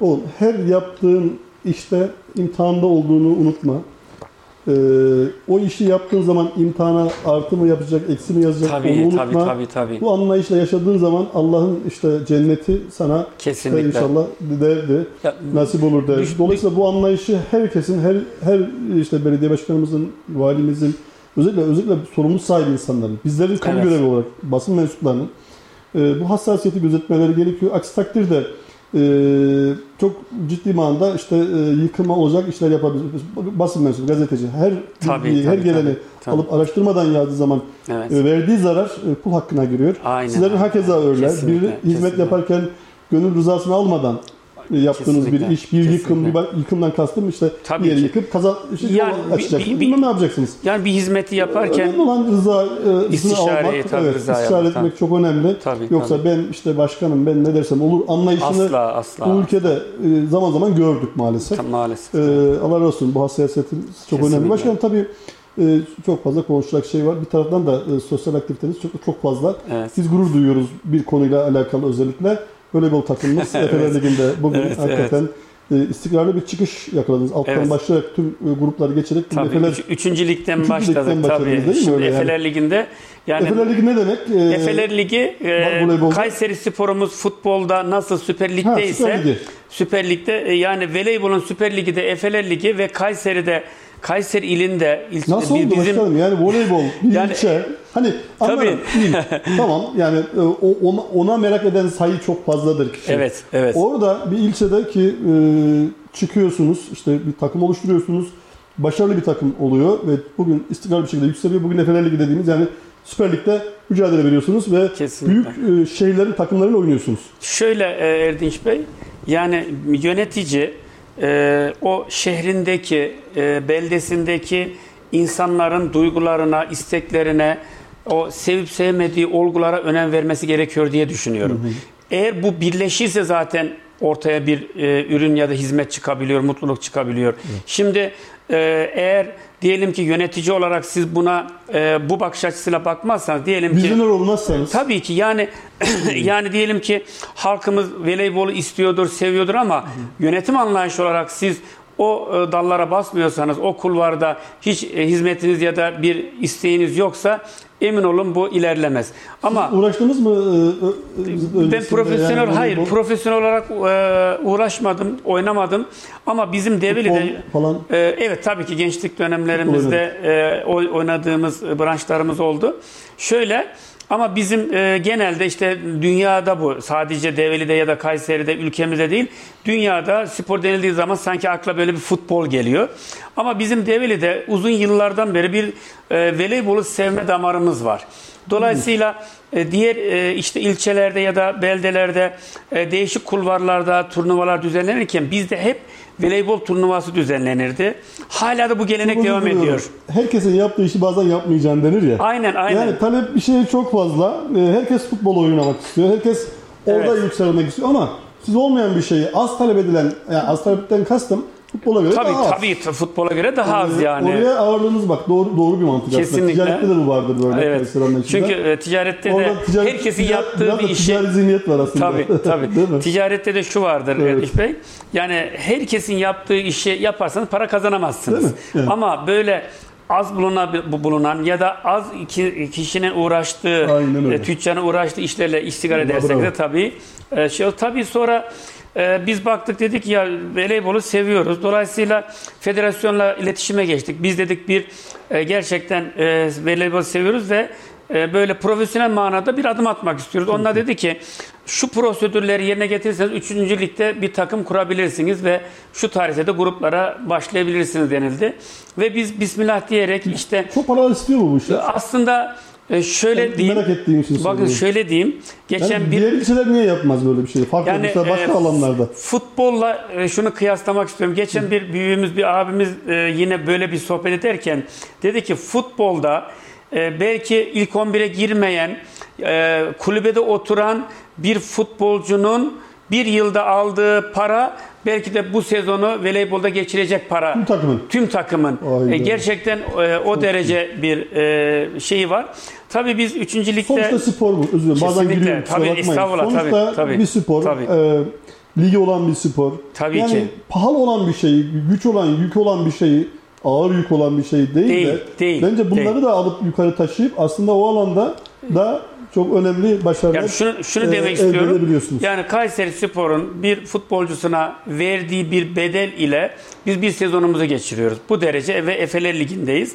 Oğlum her yaptığın işte imtihanda olduğunu unutma. E, o işi yaptığın zaman imtihana artı mı yapacak, eksi mi yazacak onu Tabii, unutma. tabii, tabii, tabii. Bu anlayışla yaşadığın zaman Allah'ın işte cenneti sana Kesinlikle. inşallah derdi. Ya, nasip olur der. Düş- Dolayısıyla bu anlayışı herkesin, her her işte belediye başkanımızın, valimizin, özellikle özellikle sorumlu sahibi insanların, bizlerin kamu Evet. görevi olarak basın mensuplarının e, bu hassasiyeti gözetmeleri gerekiyor. Aksi takdirde e, çok ciddi manada işte e, yıkıma olacak işler yapabilir. Basın mensubu, gazeteci her Tabii, bilgiyi, her tabii, geleni tabii, tabii. alıp araştırmadan yazdığı zaman evet. e, verdiği zarar e, kul hakkına giriyor. Aynen. Sizlerin hakeza öyle. Kesinlikle, Bir hizmet kesinlikle. yaparken gönül rızasını almadan e, yaptığınız Kesinlikle, bir iş, bir yıkım, kesinlikle. bir bak- yıkımdan kastım işte Tabii bir yeri ki. yıkıp kaza işte Yani bir- açacaksınız. bir- Bilmem ne yapacaksınız. Yani bir hizmeti yaparken Önemli olan rıza e, İstişareyi almak, tabii, evet, rıza istişare yapmak, etmek çok önemli. Tabii, Yoksa tabii. ben işte başkanım, ben ne dersem olur anlayışını asla asla bu ülkede e, zaman zaman gördük maalesef. Ta- maalesef. Ee, Allah razı olsun bu hassasiyetin çok Kesinlikle. önemli. Başkanım tabii e, çok fazla konuşacak şey var. Bir taraftan da e, sosyal aktiviteniz çok çok fazla. Evet. Biz gurur duyuyoruz bir konuyla alakalı özellikle. Voleybol takımımız Efeler Ligi'nde bugün Evet, hakikaten e, istikrarlı bir çıkış yakaladınız. Alttan Evet. başlayarak tüm e, grupları geçerek Tabii. Efeler, üç- üçüncü ligden Üçüncü başladık ligden tabii. değil mi Şimdi öyle yani? Efeler Ligi'nde yani Efeler Ligi ne demek? Ee, Efeler Ligi e, voleybolda- Kayseri Spor'umuz futbolda nasıl Süper ha, Lig'de ise Süper Ligi. Süper Lig'de e, yani voleybolun Süper Ligi de Efeler Ligi ve Kayseri'de Kayseri ilinde il- Nasıl oldu başkanım? Yani voleybol bir Yani- ilçe. Hani anlarım. tamam yani e, ona, ona merak eden sayı çok fazladır kişi. Evet, evet. Orada bir ilçede ki e, çıkıyorsunuz, işte bir takım oluşturuyorsunuz. Başarılı bir takım oluyor ve bugün istikrarlı bir şekilde yükseliyor. Bugün Efeler Ligi dediğimiz yani Süper Lig'de mücadele veriyorsunuz ve Kesinlikle. büyük e, şeylerin takımlarıyla oynuyorsunuz. Şöyle e, Erdinç Bey, yani yönetici e, o şehrindeki, e, beldesindeki insanların duygularına, isteklerine, o sevip sevmediği olgulara önem vermesi gerekiyor diye düşünüyorum. Eğer bu birleşirse zaten ortaya bir e, ürün ya da hizmet çıkabiliyor, mutluluk çıkabiliyor. Şimdi e, eğer diyelim ki yönetici olarak siz buna e, bu bakış açısıyla bakmazsanız diyelim ki Vizyoner olmazsanız. Tabii ki yani yani diyelim ki halkımız voleybolu istiyordur, seviyordur ama yönetim anlayışı olarak siz o e, dallara basmıyorsanız, o kulvarda hiç e, hizmetiniz ya da bir isteğiniz yoksa emin olun bu ilerlemez. Ama uğraştınız mı? e, ben profesyonel yani hayır voleybol, profesyonel olarak uğraşmadım, oynamadım ama bizim Develi'de falan evet tabii ki gençlik dönemlerimizde oy- oynadığımız branşlarımız oldu. Şöyle ama bizim e, genelde işte dünyada bu sadece Develi'de ya da Kayseri'de ülkemizde değil dünyada spor denildiği zaman sanki akla böyle bir futbol geliyor. Ama bizim Develi'de uzun yıllardan beri bir e, voleybolu sevme damarımız var. Dolayısıyla e, diğer e, işte ilçelerde ya da beldelerde e, değişik kulvarlarda turnuvalar düzenlenirken bizde hep voleybol turnuvası düzenlenirdi. Hala da bu gelenek Çok devam ediyor. Herkesin yaptığı işi bazen yapmayacaksın denir ya. Aynen aynen. Yani talep bir şeye çok fazla. Ee, Herkes futbol oynamak istiyor. Herkes orada Evet. yükselmek istiyor ama siz olmayan bir şeyi az talep edilen, yani az talepten kastım futbola göre tabii daha az. tabii futbola göre daha az yani. Oraya ağırlığınız bak doğru doğru bir mantık aslında. Kesinlikle. Ticarette de bu vardır böyle Evet. restoranın içinde. Çünkü e, ticarette de ticaret- herkesin ticaret- yaptığı bir işi ticari zihniyet var aslında. Tabii tabii. Ticarette de şu vardır Evet. Erdiş Bey. Yani herkesin yaptığı işi yaparsanız para kazanamazsınız. Değil mi? Evet. Ama böyle az bulunan, bu- bulunan ya da az iki, kişinin uğraştığı, e, tüccarın uğraştığı işlerle iştigal edersek de tabii e, şey tabii sonra e, biz baktık dedik ya voleybolu seviyoruz. Dolayısıyla federasyonla iletişime geçtik. Biz dedik bir e, gerçekten e, voleybolu seviyoruz ve e, böyle profesyonel manada bir adım atmak istiyoruz. Onlar dedi ki şu prosedürleri yerine getirirseniz 3. ligde bir takım kurabilirsiniz ve şu tarihte de gruplara başlayabilirsiniz denildi. Ve biz Bismillah diyerek işte Çok para istiyor mu bu işler? aslında E, şöyle Ben diyeyim. merak ettiğim için Bakın soruyorum. şöyle diyeyim. Geçen Yani bir diğer ilçeler niye yapmaz böyle bir şey? Farklı Yani, mesela başka e, alanlarda. Futbolla e, şunu kıyaslamak istiyorum. Geçen bir büyüğümüz, bir abimiz e, yine böyle bir sohbet ederken dedi ki futbolda e, belki ilk 11'e girmeyen, e, kulübede oturan bir futbolcunun bir yılda aldığı para belki de bu sezonu voleybolda geçirecek para. Tüm takımın. Tüm takımın. Aynen. E, gerçekten e, o derece bir e, şeyi var. Tabii biz 3. ligde Sonuçta spor bu. Özür dilerim. Bazen gülüyorum. Tabii, estağfurullah. Sonuçta Tabii, tabii. bir spor. Tabii. e, ligi olan bir spor. Tabii yani ki. pahalı olan bir şey, güç olan, yük olan bir şeyi, ağır yük olan bir şey değil, Değil, de değil, bence bunları değil. da alıp yukarı taşıyıp aslında o alanda da çok önemli başarılar Yani şunu şunu e, demek istiyorum. Yani Kayseri Spor'un bir futbolcusuna verdiği bir bedel ile biz bir sezonumuzu geçiriyoruz. Bu derece ve Efeler Ligi'ndeyiz.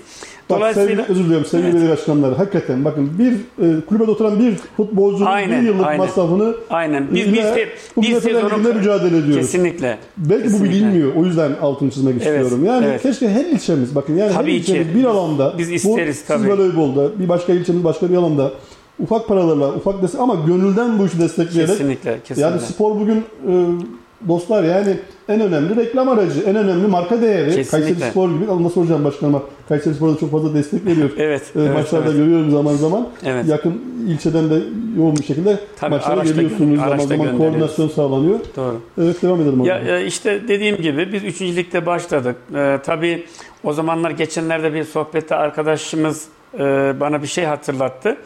Bak Dolayısıyla sevgili, özür diliyorum sevgili belediye başkanları. Hakikaten bakın bir e, kulübede oturan bir futbolcunun Aynen, bir yıllık aynen. masrafını aynen biz bu bir Efeler sezonu mücadele ediyoruz. kesinlikle. Belki bu Kesinlikle. bilinmiyor. O yüzden altını çizmek istiyorum. Yani evet. keşke her ilçemiz bakın yani Tabii her ki. ilçemiz bir alanda Biz isteriz bu, tabii. Siz voleybolda bir başka ilçenin başka bir alanda ufak paralarla ufak destek ama gönülden bu işi destekleyerek Kesinlikle, kesinlikle. yani spor bugün e, dostlar yani en önemli reklam aracı, en önemli marka değeri. Kesinlikle. Kayseri Spor gibi. Ama Nasıl hocam başkanıma Kayseri Spor'da çok fazla destek veriyor. Evet, E, evet, maçlarda evet. görüyorum zaman zaman. Evet. Yakın ilçeden de yoğun bir şekilde Tabii, maçlara geliyorsunuz. Zaman zaman koordinasyon sağlanıyor. Doğru. Evet devam edelim hocam. Ya e, işte dediğim gibi biz üçüncülükte başladık. E, tabii o zamanlar geçenlerde bir sohbette arkadaşımız e, bana bir şey hatırlattı.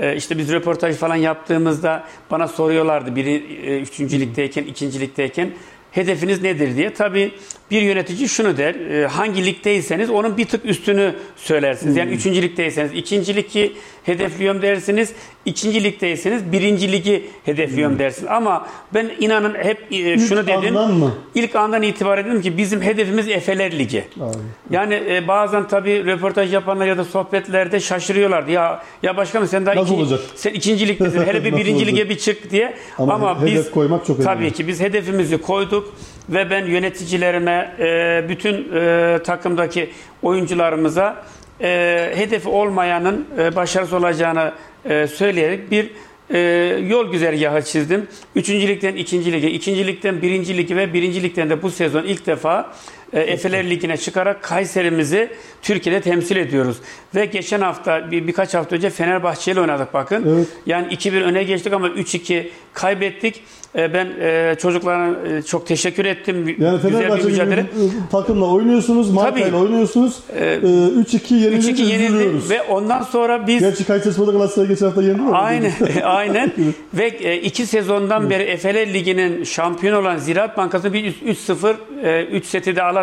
E, işte biz röportaj falan yaptığımızda bana soruyorlardı biri e, üçüncü ligdeyken, ikinci ligdeyken hedefiniz nedir diye. Tabii bir yönetici şunu der, e, hangi ligdeyseniz onun bir tık üstünü söylersiniz. Yani üçüncü ligdeyseniz ikinci ligi hedefliyorum dersiniz, ikinci ligdeyseniz birinci ligi hedefliyorum dersiniz. Ama ben inanın hep e, İlk şunu dedim. andan mı? İlk andan itibaren dedim ki bizim hedefimiz Efeler Ligi. Abi. Yani e, bazen tabii röportaj yapanlar ya da sohbetlerde şaşırıyorlardı. Ya ya başkanım sen daha Nasıl iki- olacak? sen ikinci ligdesin. Hele bir birinci olacak? lige bir çık diye. Ama Ama, hedef biz koymak çok önemli. tabii ki biz hedefimizi koyduk ve ben yöneticilerime e, bütün e, takımdaki oyuncularımıza e, hedefi olmayanın e, başarısız olacağını e, söyleyerek bir e, yol güzergahı çizdim. Üçüncülükten ikinci lige, ikincilikten birinci ligi ve birincilikten de bu sezon ilk defa Efeler Ligi'ne çıkarak Kayserimizi Türkiye'de temsil ediyoruz. Ve geçen hafta bir, birkaç hafta önce Fenerbahçe ile oynadık bakın. Evet. Yani 2-1 öne geçtik ama 3-2 kaybettik. E, ben e, çocuklara e, çok teşekkür ettim. Yani Güzel bir Fenerbahçe mücadele. bir takımla oynuyorsunuz, Marka Tabii. ile oynuyorsunuz. Ee, Ee, 3-2 yenilince 3-2 yenildi üzülüyoruz. ve ondan sonra biz Gerçi Kayseri Spor'da Galatasaray geçen hafta yendi mi? Aynen, aynen. Ve e, iki sezondan beri Efeler Ligi'nin şampiyon olan Ziraat Bankası'nı bir 3-0, 3 seti de alarak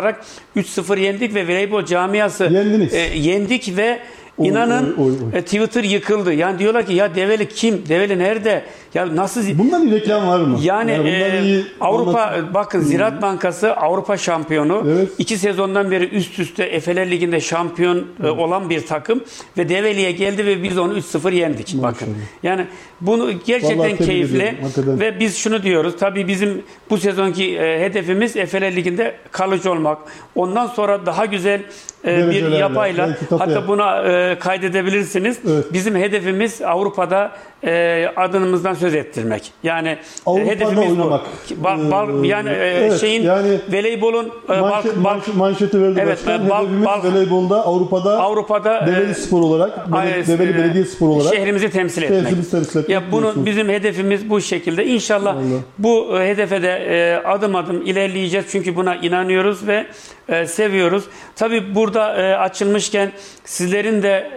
3-0 yendik ve voleybol camiası Yendiniz. e, yendik ve inanın oy, oy, oy. e, Twitter yıkıldı. Yani diyorlar ki ya Develi kim? Develi nerede? Ya nasıl Bundan iyi reklam var mı? yani bundan e, iyi Avrupa anlat- bakın Ziraat Bankası Avrupa şampiyonu. Evet. İki sezondan beri üst üste Efeler Ligi'nde şampiyon e, olan bir takım ve Develi'ye geldi ve biz onu 3-0 yendik. Bakın. Yani bunu gerçekten Vallahi keyifli ve biz şunu diyoruz. Tabii bizim bu sezonki e, hedefimiz Efeler Ligi'nde kalıcı olmak. Ondan sonra daha güzel e, bir yapayla hatta buna e, kaydedebilirsiniz. Evet. Bizim hedefimiz Avrupa'da e, adımızdan söz ettirmek. Yani e, Avrupa'da hedefimiz oynamak. bu. Ba- bal- Ee, yani e, evet, şeyin yani voleybolun e, bal- Manşet, bal- manş- manşeti verdi Evet, başkan. bal- Hedefimiz bal- voleybolda Avrupa'da Avrupa'da Develi e, Spor olarak, Develi, Develi e, Belediye Spor olarak şehrimizi temsil etmek. şehrimizi temsil etmek Ya bunu diyorsunuz. bizim hedefimiz bu şekilde. İnşallah Vallahi. bu e, hedefe de e, adım adım ilerleyeceğiz. Çünkü buna inanıyoruz ve e, seviyoruz. Tabii burada e, açılmışken sizlerin de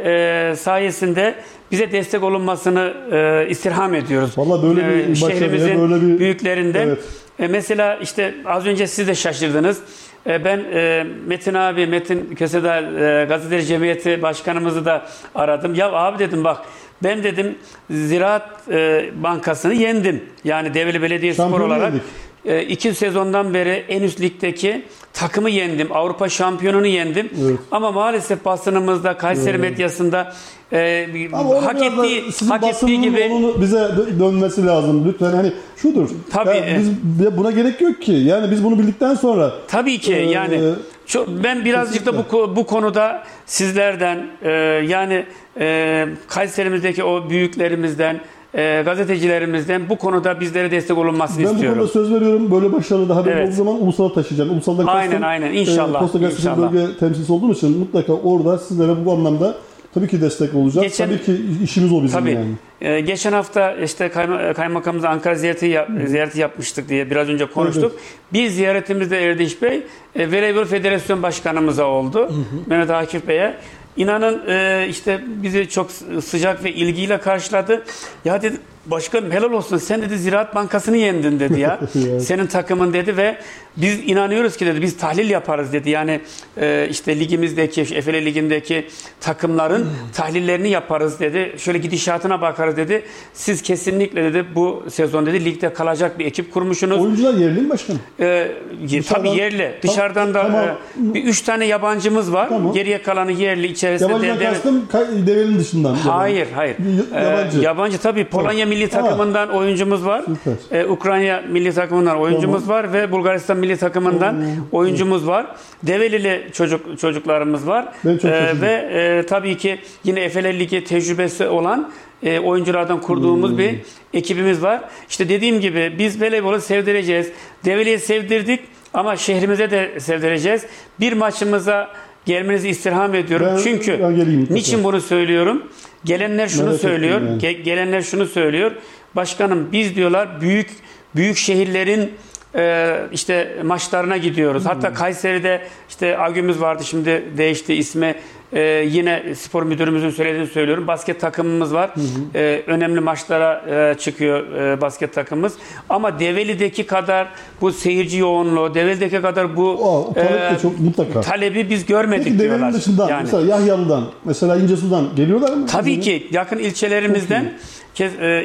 e, sayesinde bize destek olunmasını e, istirham ediyoruz. Vallahi böyle bir E, şehrimizin böyle bir- büyüklerinden. Evet. E, mesela işte az önce siz de şaşırdınız. E, ben e, Metin abi, Metin Kösedağ e, Gazeteci Cemiyeti Başkanımızı da aradım. Ya abi dedim bak ben dedim Ziraat e, Bankası'nı yendim. Yani Develi Belediye Spor Şampiyonu olarak. yendik. E, iki sezondan beri en üst ligdeki takımı yendim. Avrupa şampiyonunu yendim. Evet. Ama maalesef basınımızda, Kayseri medyasında e, Ama hak ettiği, hak ettiği gibi bize dö- dönmesi lazım. Lütfen hani şudur. Tabii, Ya biz de buna gerek yok ki. Yani biz bunu bildikten sonra tabii ki Ee, yani Çok, ben birazcık da bu bu konuda sizlerden e, yani e, Kayserimizdeki o büyüklerimizden e, gazetecilerimizden bu konuda bizlere destek olunmasını ben istiyorum. Ben bu konuda söz veriyorum. Böyle başarılı daha Evet. olduğu zaman ulusala taşıyacağım. Ulusalda Aynen, kastım, aynen. İnşallah, E, Posta Gazetesi inşallah. bölge temsilcisi olduğum için mutlaka orada sizlere bu anlamda tabii ki destek olacağız. Geçen- tabii ki işimiz o bizim Tabii. yani. Ee, geçen hafta işte kayma, kaymakamımız Ankara ziyareti yap- ziyareti yapmıştık diye biraz önce konuştuk. Bir ziyaretimizde Erdinç Bey e, Voleybol Federasyon Başkanımıza oldu. Mehmet Akif Bey'e. İnanın e, işte bizi çok sı- sıcak ve ilgiyle karşıladı. Ya dedi başkanım helal olsun sen dedi Ziraat Bankası'nı yendin dedi ya. Senin takımın dedi ve biz inanıyoruz ki dedi biz tahlil yaparız dedi. Yani e, işte ligimizdeki, Efele Ligi'ndeki takımların tahlillerini yaparız dedi. Şöyle gidişatına bakarız dedi. Siz kesinlikle dedi bu sezon dedi ligde kalacak bir ekip kurmuşsunuz. Oyuncular yerli mi başkanım? Ye- Dışarıdan- tabii yerli. Dışarıdan da Tamam. e, bir üç tane yabancımız var. Tamam. Geriye kalanı yerli içerisinde. Yabancıdan kastım develin dışından. Hayır, hayır. Yabancı. Ee, yabancı tabii. Polonya milli Tamam. takımından oyuncumuz var. Süper. Ee, Ukrayna milli takımından oyuncumuz var ve Bulgaristan milli takımından oyuncumuz var. Develili çocuk çocuklarımız var. Ben çok Ee, ve e, tabii ki yine Efele Ligi tecrübesi olan e, oyunculardan kurduğumuz Hmm. bir ekibimiz var. İşte dediğim gibi biz voleybolu sevdireceğiz. Develi'ye sevdirdik ama şehrimize de sevdireceğiz. Bir maçımıza gelmenizi istirham ediyorum. Ben- Çünkü ben geleyim niçin bunu söylüyorum? Gelenler şunu Merak söylüyor. yani. Ge- gelenler şunu söylüyor. Başkanım biz diyorlar büyük büyük şehirlerin e, işte maçlarına gidiyoruz. Hatta Hmm. Kayseri'de işte Agümüz vardı şimdi değişti ismi. E, yine spor müdürümüzün söylediğini söylüyorum. Basket takımımız var. E, önemli maçlara e, çıkıyor e, basket takımımız. Ama Develi'deki kadar bu seyirci yoğunluğu, Develi'deki kadar bu O, e, çok mutlaka. talebi biz görmedik Peki diyorlar. develin dışından Yani. mesela Yahyalı'dan mesela İncesu'dan geliyorlar mı? Tabii ki yakın ilçelerimizden e,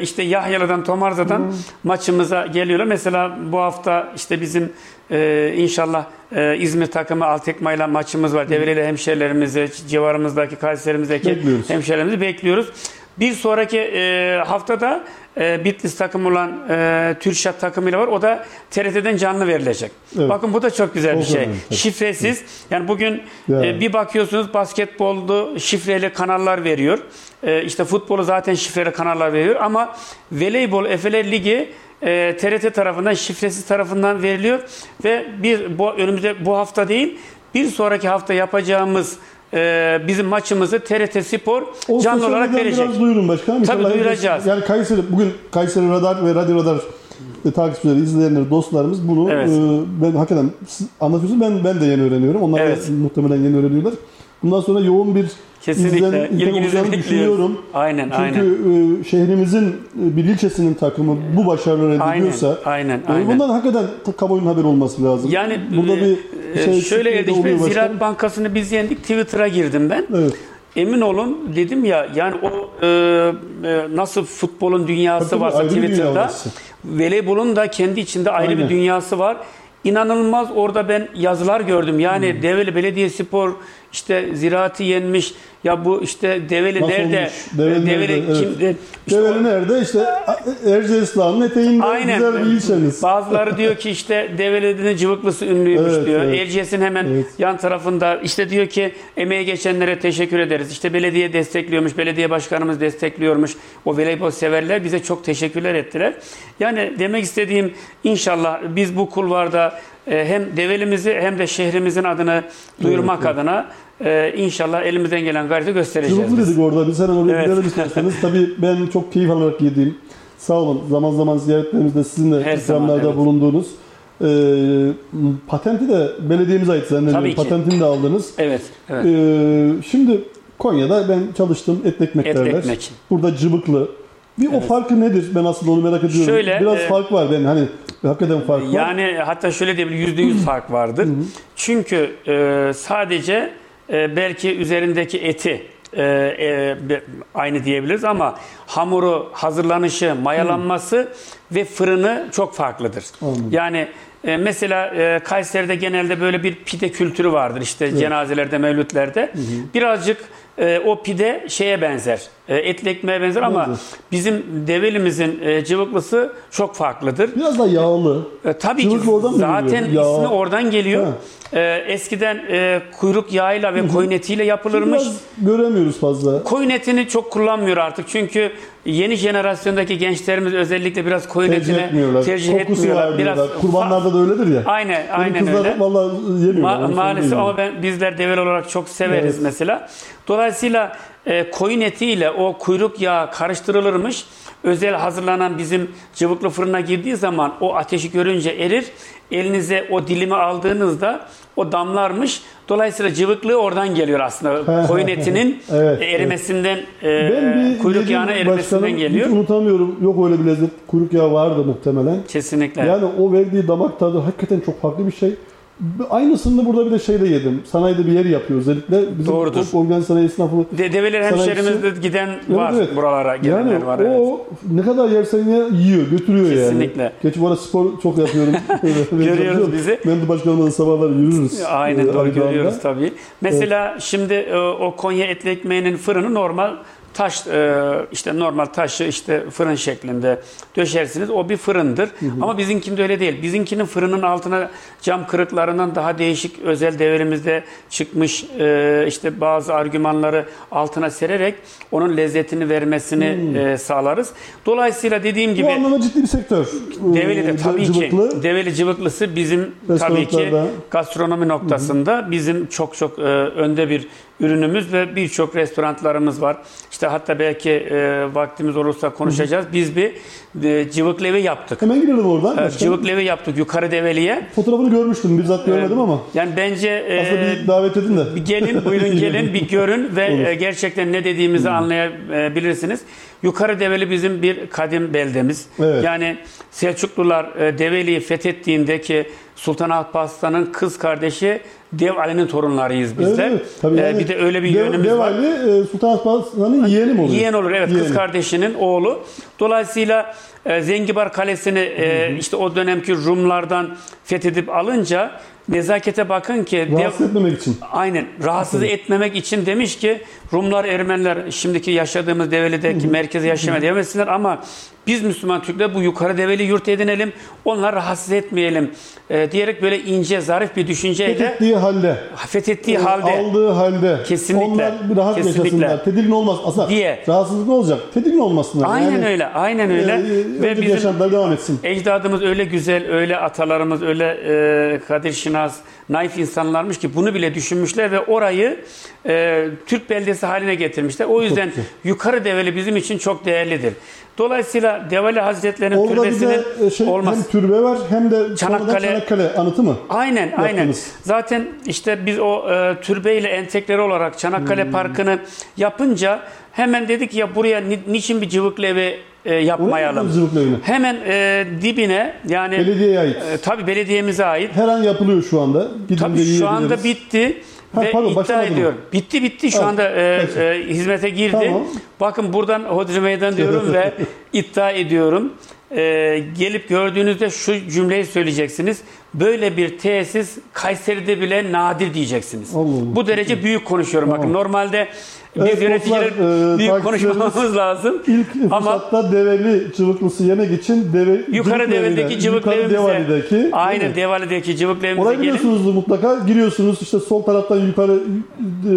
işte Yahyalı'dan Tomarza'dan maçımıza geliyorlar. Mesela bu hafta işte bizim e, inşallah e, İzmir takımı Altekma maçımız var. Devreli hemşerilerimizi, civarımızdaki Kayserimizdeki Bekliyoruz. hemşerilerimizi bekliyoruz. Bir sonraki e, haftada e, Bitlis takımı olan e, Türşat takımıyla var. O da TRT'den canlı verilecek. Evet. Bakın bu da çok güzel bir Çok şey. önemli. Şifresiz. Yani bugün Ya. e, bir bakıyorsunuz basketbolda şifreli kanallar veriyor. E, işte futbolu zaten şifreli kanallar veriyor ama voleybol Efeler Ligi e, TRT tarafından şifresiz tarafından veriliyor ve bir bu önümüzde bu hafta değil bir sonraki hafta yapacağımız e, bizim maçımızı TRT Spor O canlı olarak verecek. Biraz duyurun başkanım. Tabii İnşallah duyuracağız. Yani Kayseri, bugün Kayseri Radar ve Radyo Radar e, takipçileri, izleyenler, dostlarımız bunu Evet. e, ben hakikaten siz anlatıyorsunuz ben ben de yeni öğreniyorum. Onlar Evet. da muhtemelen yeni öğreniyorlar. Bundan sonra yoğun bir Kesinlikle. İlginizi düşünüyorum. Aynen, Çünkü aynen. e, şehrimizin e, bir ilçesinin takımı bu başarıları elde Aynen, ediyorsa aynen, e, aynen. bundan hakikaten kamuoyunun haberi olması lazım. Yani burada e, bir şey şöyle eksikliği de Erdinç Bey, oluyor başkanım. Ziraat Bankası'nı biz yendik. Twitter'a girdim ben. Evet. Emin olun dedim ya yani o e, e, nasıl futbolun dünyası Tabii, varsa Twitter'da voleybolun da kendi içinde ayrı Aynen. bir dünyası var. İnanılmaz orada ben yazılar gördüm. Yani Hmm. Develi Belediyespor işte ziraati yenmiş. Ya bu işte Develi Nasıl nerede? olmuş? Develi nerede? Evet. kimde? İşte Develi nerede? İşte Erciyes eteğinde Aynen. güzel bir ilçeniz. Bazıları diyor ki işte Develi'nin cıvıklısı ünlüymüş Evet, diyor. evet. Erciyes'in hemen Evet. yan tarafında işte diyor ki emeğe geçenlere teşekkür ederiz. İşte belediye destekliyormuş, belediye başkanımız destekliyormuş. O voleybol severler bize çok teşekkürler ettiler. Yani demek istediğim inşallah biz bu kulvarda e, hem Develimizi hem de şehrimizin adını duyurmak evet. adına e, inşallah elimizden gelen gayreti göstereceğiz. Cıvıklı biz. dedik orada. Biz hemen oraya Evet. gidelim isterseniz. Tabii ben çok keyif alarak yediğim, sağ olun zaman zaman ziyaretlerimizde sizin de Her zaman, ikramlarda evet. bulunduğunuz e, patenti de belediyemize ait zannediyorum. Patentini de aldınız. Evet, evet. E, şimdi Konya'da ben çalıştım. Et ekmek Et derler. ekmek. Burada cıvıklı. Bir o farkı nedir? Ben aslında onu merak ediyorum. Şöyle, Biraz e, fark var ben hani hakikaten fark var. Yani hatta şöyle diyebilirim yüzde yüz fark vardır. Çünkü e, sadece e, belki üzerindeki eti e, e, aynı diyebiliriz ama hamuru, hazırlanışı, mayalanması ve fırını çok farklıdır. Anladım. Yani e, mesela e, Kayseri'de genelde böyle bir pide kültürü vardır işte cenazelerde, mevlütlerde. Birazcık e, o pide şeye benzer. E, etli ekmeğe benzer ama Benzer. bizim develimizin e, cıvıklısı çok farklıdır. Biraz da yağlı. E, tabii Cıvıklı ki oradan mı zaten geliyor? Yağ. ismi oradan geliyor. E, eskiden e, kuyruk yağıyla ve koyun etiyle yapılırmış. Biraz göremiyoruz fazla. Koyun etini çok kullanmıyor artık çünkü yeni jenerasyondaki gençlerimiz özellikle biraz koyun Tercih etini etmiyorlar. tercih Kokusu etmiyorlar. Biraz. Kurbanlarda da öyledir ya. Aynen, Benim aynen kızlar öyle. vallahi yemiyorlar. Ma- onu maalesef söyleyeyim. ama ben bizler devel olarak çok severiz Evet. mesela. Dolayısıyla e, koyun etiyle o kuyruk yağı karıştırılırmış. Özel hazırlanan bizim cıvıklı fırına girdiği zaman o ateşi görünce erir. Elinize o dilimi aldığınızda o damlarmış. Dolayısıyla cıvıklığı oradan geliyor aslında. koyun etinin Evet, e, erimesinden, e, Ben bir kuyruk yağına erimesinden geliyor. Hiç unutamıyorum. Yok öyle bir lezzet. Kuyruk yağı vardı muhtemelen. Kesinlikle. Yani o verdiği damak tadı hakikaten çok farklı bir şey. Aynısını burada bir de şeyde yedim. Sanayide bir yer yapıyor özellikle. Bizim Doğrudur. organ sanayi esnafı. De, develer hemşerimizde giden var. Evet, evet. Buralara gelenler Yani var. evet. o ne kadar yersen ye yiyor, götürüyor Kesinlikle. yani. Gerçi bu arada spor çok yapıyorum. Görüyoruz bizi. Ben de başkanımla sabahlar yürürüz. Aynen Ee, doğru görüyoruz tabii. Mesela şimdi e, o Konya etli ekmeğinin fırını normal taş e, işte normal taşı işte fırın şeklinde döşersiniz. O bir fırındır. Ama bizimkinde öyle değil. Bizimkinin fırının altına cam kırıklarından daha değişik özel devrimizde çıkmış e, işte bazı argümanları altına sererek onun lezzetini vermesini e, sağlarız. Dolayısıyla dediğim Bu gibi anlamda ciddi bir sektör. Develi de Ee, tabii cıvıklı. ki Develi cıvıklısı bizim tabii ki gastronomi noktasında bizim çok çok e, önde bir ürünümüz ve birçok restoranlarımız var. İşte hatta belki e, vaktimiz olursa konuşacağız. Biz bir e, cıvıklı evi yaptık. Hemen girelim oradan. Evet, başkan. cıvıklı evi yaptık yukarı Develi'ye. Fotoğrafını görmüştüm. Bizzat görmedim ama. Yani bence e, Aslında bir davet edin de. bir gelin, buyurun gelin, bir görün ve e, gerçekten ne dediğimizi anlayabilirsiniz. Yukarı Develi bizim bir kadim beldemiz. Evet. Yani Selçuklular e, Develi'yi fethettiğinde ki Sultan Alparslan'ın kız kardeşi Dev Ali'nin torunlarıyız bizler. Evet, tabii E, yani bir de öyle bir Dev- yönümüz var. Devali, e, Sultan Alparslan'ın yeğeni mi oluyor? Yeğen olur evet kız Yeğeni. kardeşinin oğlu. Dolayısıyla e, Zengibar Kalesi'ni e, işte o dönemki Rumlardan fethedip alınca nezakete bakın ki Dev, Rahatsız etmemek için. Aynen. Rahatsız etmemek için demiş ki Rumlar, Ermeniler şimdiki yaşadığımız Develi'deki merkezi yaşamaya devam etsinler ama biz Müslüman Türkler bu yukarı Develi yurt edinelim, onları rahatsız etmeyelim e, diyerek böyle ince, zarif bir düşünceyle Fethettiği halde. fethettiği halde Aldığı halde. Kesinlikle. Onlar rahat Kesinlikle. yaşasınlar. Tedirgin olmaz. Aslında Diye. rahatsızlık ne olacak? Tedirgin olmasınlar. aynen Yani, öyle, aynen öyle e, ve bizim yaşantılar devam etsin. ecdadımız öyle güzel, öyle atalarımız öyle e, kadir şinas, naif insanlarmış ki bunu bile düşünmüşler ve orayı e, Türk beldesi haline getirmişler. O yüzden yukarı Develi bizim için çok değerlidir. Dolayısıyla Develi Hazretleri'nin Orada bir türbesinin de e, şey, olmaz. hem türbe var hem de Çanakkale, Çanakkale- anıtı mı? Aynen, aynen. yaptınız. Zaten işte biz o e, türbeyle entegre olarak Çanakkale Hmm. Parkı'nı yapınca hemen dedik ya buraya ni- niçin bir cıvıklı evi e, yapmayalım? Hemen e, dibine yani Belediyeye ait. e, tabii belediyemize ait. Her an yapılıyor şu anda. Gidince Tabii şu anda bitti Ha, ve pardon, iddia başlamadı mı? ediyorum. Bitti bitti şu Ha, anda e, e, hizmete girdi. Tamam. Bakın buradan Hodri Meydan diyorum ve iddia ediyorum. E, gelip gördüğünüzde şu cümleyi söyleyeceksiniz. Böyle bir tesis Kayseri'de bile nadir diyeceksiniz. Allah Allah. Bu derece büyük konuşuyorum. Bakın Tamam. normalde biz Evet, yöneticiler e, büyük konuşmamız lazım. İlk Ama fırsatta develi cıvıklısı yemek için deve, yukarı Develi'deki cıvıklı evimize, aynen? Devali'deki cıvıklı evimize Orayı gelin. biliyorsunuzdur mutlaka. Giriyorsunuz işte sol taraftan yukarı e,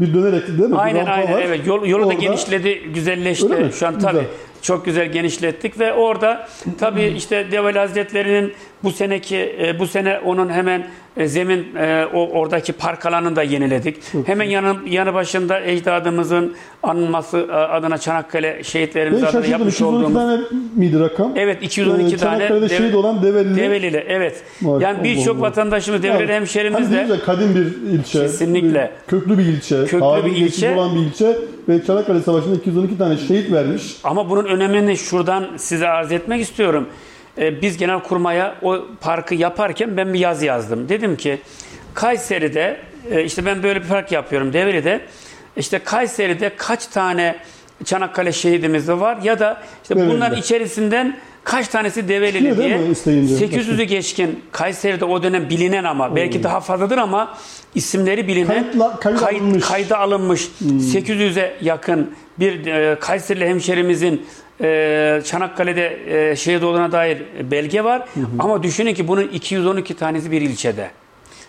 bir dönerek değil mi? Aynen aynen var. evet yol, yolu da Orada- genişledi, güzelleşti. Şu an Güzel. Çok güzel genişlettik ve orada tabii işte Develi Hazretleri'nin bu seneki e, bu sene onun hemen zemin e, o oradaki park alanını da yeniledik. hemen yanı yanı başında ecdadımızın anılması e, adına Çanakkale şehitlerimiz Ben adına yapmış 212 olduğumuz tane miydi rakam? Evet 212 Ee, tane Çanakkale'de şehit olan Develili. Develili evet. Var. Yani birçok vatandaşımız Develi Yani, hemşerimiz hani de ya, kadim bir ilçe. Kesinlikle. Köklü bir ilçe. Köklü bir ilçe. olan bir ilçe. Ve Çanakkale Savaşı'nda 212 tane şehit vermiş. Ama bunun önemini şuradan size arz etmek istiyorum. Ee, Biz genel kurmaya o parkı yaparken ben bir yaz yazdım. Dedim ki Kayseri'de e, işte ben böyle bir park yapıyorum Devri'de. İşte Kayseri'de kaç tane Çanakkale şehidimiz var ya da işte Devri'de. bunların içerisinden Kaç tanesi Develili diye. mi isteyince? 800'ü geçkin Kayseri'de o dönem bilinen ama belki daha fazladır ama isimleri bilinen Kayıtla- kayda kayıt- alınmış. kayda alınmış 800'e yakın bir e, Kayserili hemşerimizin e, Çanakkale'de e, şehit olduğuna dair belge var. Ama düşünün ki bunun 212 tanesi bir ilçede.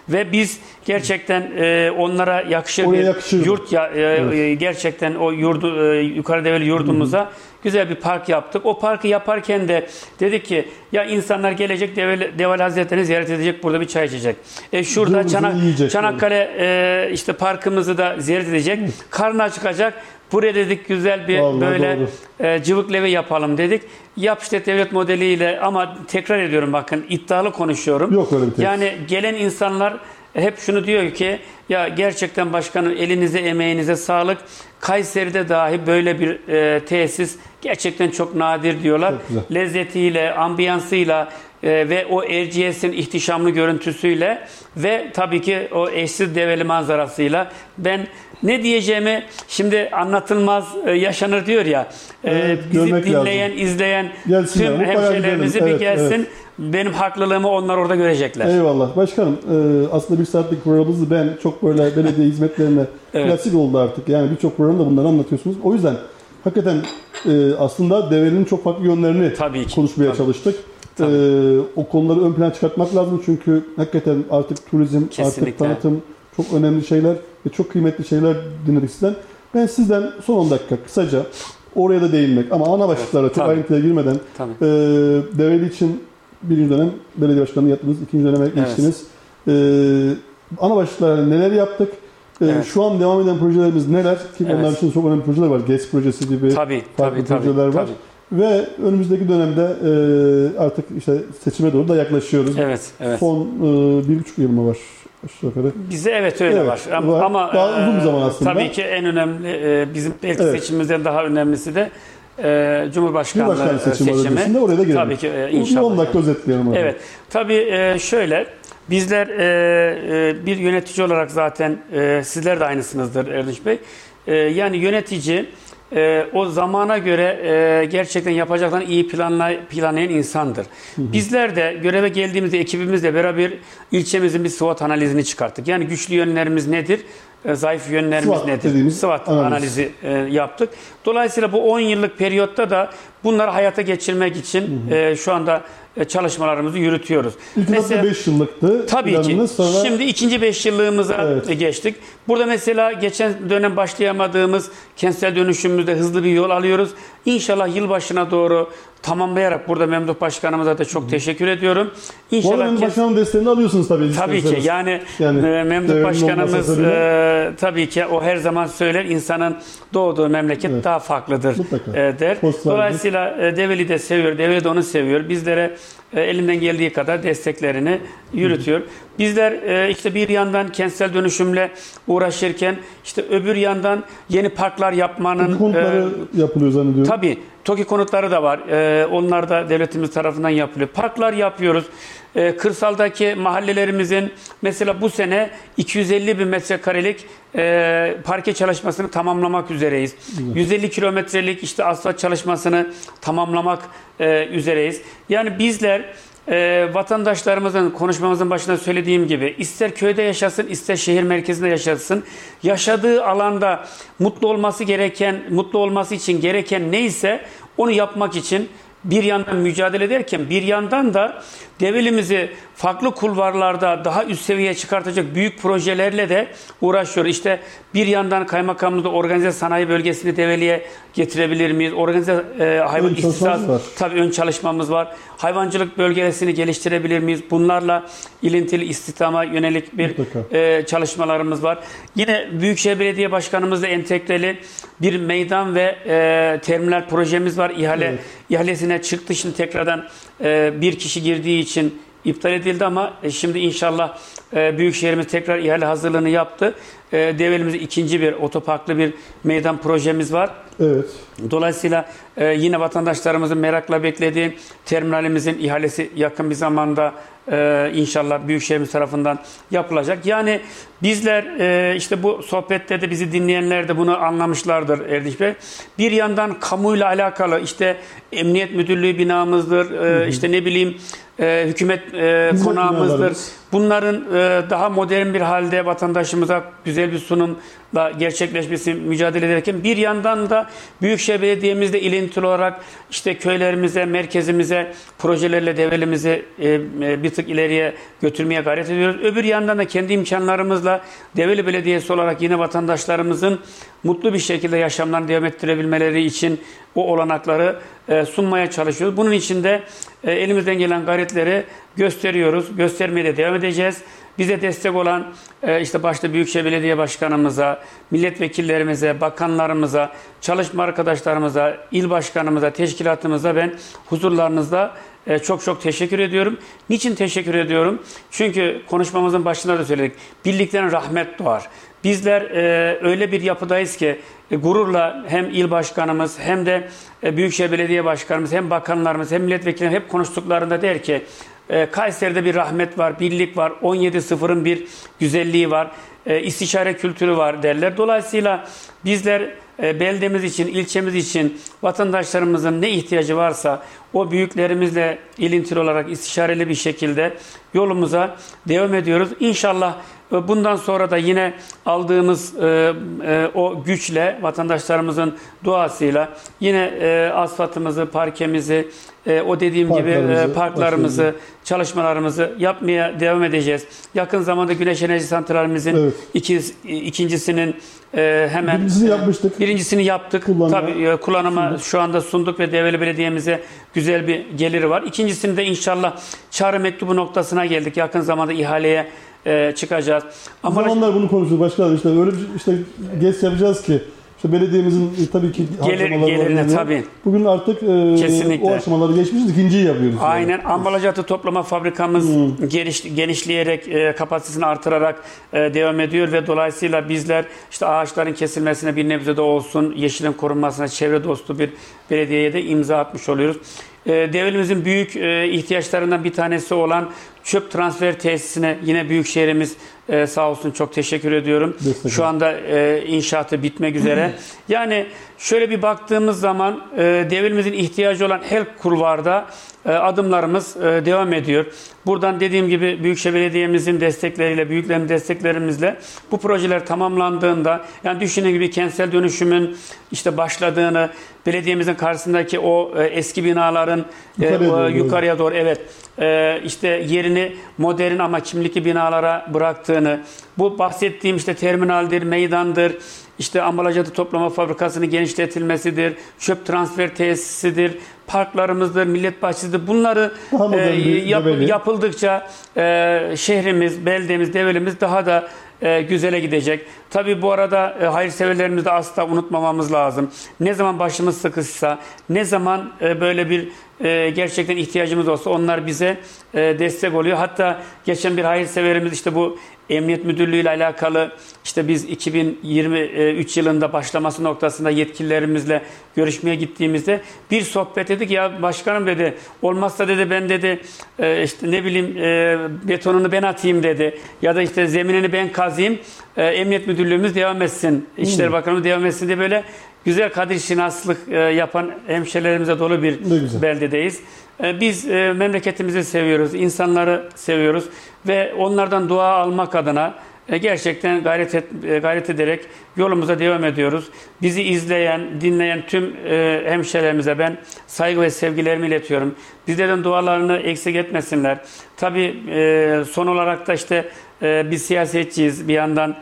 Ve biz gerçekten e, onlara yakışır Oraya bir yakışır. yurt ya, e, e, gerçekten o yurdu e, yukarı develi yurdumuza güzel bir park yaptık. O parkı yaparken de dedik ki ya insanlar gelecek Develi, Develi Hazretleri'ni ziyaret edecek burada bir çay içecek. E şurada Çanak. Çanakkale e, işte parkımızı da ziyaret edecek. Karnı acıkacak. Buraya dedik güzel bir Vallahi böyle doğru. e, cıvık levi yapalım dedik. Yap işte devlet modeliyle ama tekrar ediyorum bakın iddialı konuşuyorum. Yok öyle bir tesis. Yani gelen insanlar hep şunu diyor ki ya gerçekten başkanım elinize emeğinize sağlık. Kayseri'de dahi böyle bir e, tesis gerçekten çok nadir diyorlar. Çok. Lezzetiyle, ambiyansıyla e, ve o Erciyes'in ihtişamlı görüntüsüyle ve tabii ki o eşsiz develi manzarasıyla ben ne diyeceğimi şimdi anlatılmaz e, yaşanır diyor ya. E, Evet, bizi dinleyen, izleyen Gelsinler, tüm hemşehrilerimizi bir Evet, gelsin. evet. Benim haklılığımı onlar orada görecekler. Eyvallah. Başkanım e, aslında bir saatlik programımızı ben çok böyle belediye hizmetlerine Evet. klasik oldu artık. Yani birçok programda bunları anlatıyorsunuz. O yüzden hakikaten e, aslında develinin çok farklı yönlerini Tabii ki, konuşmaya tabii. çalıştık. Tabii. E, o konuları ön plana çıkartmak lazım çünkü hakikaten artık turizm, Kesinlikle. artık tanıtım çok önemli şeyler ve çok kıymetli şeyler dinledik sizden. Ben sizden son 10 dakika kısaca oraya da değinmek ama ana başlıklara çok tabii. ayrıntıya girmeden Tabii. ee, Develi için birinci dönem belediye başkanlığı yaptınız, ikinci döneme geçtiniz. Ee, ana başlıklarda neler yaptık? Ee, Evet. Şu an devam eden projelerimiz neler? Ki Evet. onlar için çok önemli projeler var. GES projesi gibi Tabii, farklı tabii, tabii, projeler var. tabii. Ve önümüzdeki dönemde e, artık işte seçime doğru da yaklaşıyoruz. Evet, evet. Son e, bir buçuk yıl mı var aşağı yukarı? Bize evet öyle Evet, var. Ama, var. ama, Daha uzun bir e, zaman aslında. Tabii ki en önemli e, bizim belki Evet. seçimimizden daha önemlisi de e, Cumhurbaşkanlığı Cumhurbaşkanı seçimi, seçimi. oraya da girelim. Tabii ki e, inşallah. 10 dakika özetleyelim. orada. Evet. Tabii e, şöyle bizler e, e, bir yönetici olarak zaten e, sizler de aynısınızdır Erdinç Bey. E, yani yönetici e, o zamana göre e, gerçekten yapacaklarını iyi planlay planlayan insandır. Bizler de göreve geldiğimizde ekibimizle beraber ilçemizin bir SWOT analizini çıkarttık. Yani güçlü yönlerimiz nedir? E, Zayıf yönlerimiz SWOT nedir? SWOT analiz. analizi e, yaptık. Dolayısıyla bu 10 yıllık periyotta da bunları hayata geçirmek için e, şu anda çalışmalarımızı yürütüyoruz. İlk etapta 5 yıllıktı. Tabii ki. Sonra Şimdi ikinci beş yıllığımıza Evet. geçtik. Burada mesela geçen dönem başlayamadığımız kentsel dönüşümümüzde hızlı bir yol alıyoruz. İnşallah yılbaşına doğru tamamlayarak burada Memduh Başkanımıza da çok teşekkür ediyorum. İnşallah arada kent- başkanın desteğini alıyorsunuz tabii. Tabii ki yani, Yani e, Memduh Başkanımız e, tabii ki o her zaman söyler insanın doğduğu memleket Evet. daha farklıdır Mutlaka. e, der. Postlar Dolayısıyla e, Develi de seviyor, Develi de onu seviyor. Bizlere e, elinden geldiği kadar desteklerini yürütüyor. Bizler e, işte bir yandan kentsel dönüşümle uğraşırken işte öbür yandan yeni parklar yapmanın Bu e, yapılıyor zannediyorum. Tabii. TOKİ konutları da var. Ee, onlar da devletimiz tarafından yapılıyor. Parklar yapıyoruz. Ee, kırsaldaki mahallelerimizin mesela bu sene 250 bin metrekarelik e, parke çalışmasını tamamlamak üzereyiz. 150 kilometrelik işte asfalt çalışmasını tamamlamak e, üzereyiz. Yani bizler e, vatandaşlarımızın konuşmamızın başında söylediğim gibi ister köyde yaşasın ister şehir merkezinde yaşasın yaşadığı alanda mutlu olması gereken mutlu olması için gereken neyse onu yapmak için bir yandan mücadele ederken bir yandan da develimizi farklı kulvarlarda daha üst seviyeye çıkartacak büyük projelerle de uğraşıyor. İşte bir yandan kaymakamlıkta organize sanayi bölgesini develiye getirebilir miyiz? Organize e, hayvan istisas tabii ön çalışmamız var. Hayvancılık bölgesini geliştirebilir miyiz? Bunlarla ilintili istihdama yönelik bir Mutlaka. e, çalışmalarımız var. Yine Büyükşehir Belediye Başkanımızla entegreli bir meydan ve e, terminal projemiz var. İhale Evet. ihalesine çıktı. Şimdi tekrardan e, bir kişi girdiği için iptal edildi ama e, şimdi inşallah e, Büyükşehir'imiz tekrar ihale hazırlığını yaptı. E, Develimizde ikinci bir otoparklı bir meydan projemiz var. Evet. Dolayısıyla e, yine vatandaşlarımızın merakla beklediği terminalimizin ihalesi yakın bir zamanda e, inşallah Büyükşehirimiz tarafından yapılacak. Yani bizler e, işte bu sohbette de bizi dinleyenler de bunu anlamışlardır Erdinç Bey. Bir yandan kamuyla alakalı işte Emniyet Müdürlüğü binamızdır, e, işte ne bileyim e, hükümet e, konağımızdır. Bunların e, daha modern bir halde vatandaşımıza güzel bir sunumla gerçekleşmesi mücadele ederken bir yandan da Büyükşehir Belediye'mizde ilintili olarak işte köylerimize, merkezimize, projelerle devrelimizi e, e, bir tık ileriye götürmeye gayret ediyoruz. Öbür yandan da kendi imkanlarımızla Develi Belediyesi olarak yine vatandaşlarımızın mutlu bir şekilde yaşamlarını devam ettirebilmeleri için o olanakları e, sunmaya çalışıyoruz. Bunun için de elimizden gelen gayretleri gösteriyoruz. Göstermeye de devam edeceğiz. Bize destek olan işte başta Büyükşehir Belediye Başkanımıza, milletvekillerimize, bakanlarımıza, çalışma arkadaşlarımıza, il başkanımıza, teşkilatımıza ben huzurlarınızda e, çok çok teşekkür ediyorum. Niçin teşekkür ediyorum? Çünkü konuşmamızın başında da söyledik. Birlikten rahmet doğar. Bizler e, öyle bir yapıdayız ki e, gururla hem il başkanımız hem de Büyükşehir Belediye Başkanımız hem bakanlarımız hem milletvekillerimiz hep konuştuklarında der ki Kayseri'de bir rahmet var, birlik var, 17.0'ın bir güzelliği var, e, istişare kültürü var derler. Dolayısıyla bizler e, beldemiz için, ilçemiz için vatandaşlarımızın ne ihtiyacı varsa o büyüklerimizle ilintili olarak istişareli bir şekilde yolumuza devam ediyoruz. İnşallah bundan sonra da yine aldığımız e, e, o güçle vatandaşlarımızın duasıyla yine e, asfaltımızı, parkemizi, e, o dediğim gibi Parklarımızı, e, parklarımızı, başlayalım. çalışmalarımızı yapmaya devam edeceğiz. Yakın zamanda güneş enerji santralimizin Evet. iki, ikincisinin e, hemen Birincisini yapmıştık. Birincisini yaptık. Kullanıma Tabii e, kullanıma şu anda sunduk ve Develi Belediye'mize güzel bir geliri var. İkincisini de inşallah çağrı mektubu noktasına geldik. Yakın zamanda ihaleye e, çıkacağız. Ama zamanlar bunu konuşuyoruz başkanım işte öyle bir işte geç yapacağız ki işte belediyemizin e, tabii ki Gelir- var, gelirine tabii. Bugün artık e, Kesinlikle. o aşamaları geçmişiz ikinciyi yapıyoruz. yani. Aynen ambalajatı toplama fabrikamız geliş, genişleyerek e, kapasitesini artırarak e, devam ediyor ve dolayısıyla bizler işte ağaçların kesilmesine bir nebze de olsun yeşilin korunmasına çevre dostu bir belediyeye de imza atmış oluyoruz. E, devletimizin büyük e, ihtiyaçlarından bir tanesi olan çöp transfer tesisine yine büyük şehrimiz e, sağ olsun çok teşekkür ediyorum. Destek Şu anda e, inşaatı bitmek üzere. yani şöyle bir baktığımız zaman e, devrimimizin ihtiyacı olan her kulvarda adımlarımız e, devam ediyor. Buradan dediğim gibi Büyükşehir Belediye'mizin destekleriyle, büyüklerin desteklerimizle bu projeler tamamlandığında yani düşünün gibi kentsel dönüşümün işte başladığını, belediyemizin karşısındaki o e, eski binaların e, Yukarıya doğru, yukarıya doğru evet e, işte yerini modern ama kimlikli binalara bıraktığını, bu bahsettiğim işte terminaldir, meydandır, işte ambalajatı toplama fabrikasının genişletilmesidir, çöp transfer tesisidir, parklarımızdır, millet bahçesidir. Bunları bir yap- yapıldıkça e, şehrimiz, beldemiz, develimiz daha da e, güzele gidecek. Tabii bu arada e, hayırseverlerimizi de asla unutmamamız lazım. Ne zaman başımız sıkışsa, ne zaman e, böyle bir e, gerçekten ihtiyacımız olsa onlar bize e, destek oluyor. Hatta geçen bir hayırseverimiz işte bu Emniyet Müdürlüğü ile alakalı işte biz 2023 yılında başlaması noktasında yetkililerimizle görüşmeye gittiğimizde bir sohbet dedik ya başkanım dedi. Olmazsa dedi ben dedi e, işte ne bileyim e, betonunu ben atayım dedi. Ya da işte zeminini ben kazayım e, Emniyet Müdürlüğümüz devam etsin İçişleri Bakanlığı devam etsin diye böyle güzel kadir şinaslık yapan hemşerilerimize dolu bir beldedeyiz. E, Biz e, memleketimizi seviyoruz, insanları seviyoruz ve onlardan dua almak adına e, gerçekten gayret et, gayret ederek yolumuza devam ediyoruz. Bizi izleyen, dinleyen tüm hemşehrilerimize ben saygı ve sevgilerimi iletiyorum. Bizlerden dualarını eksik etmesinler. Tabii son olarak da işte biz siyasetçiyiz. Bir yandan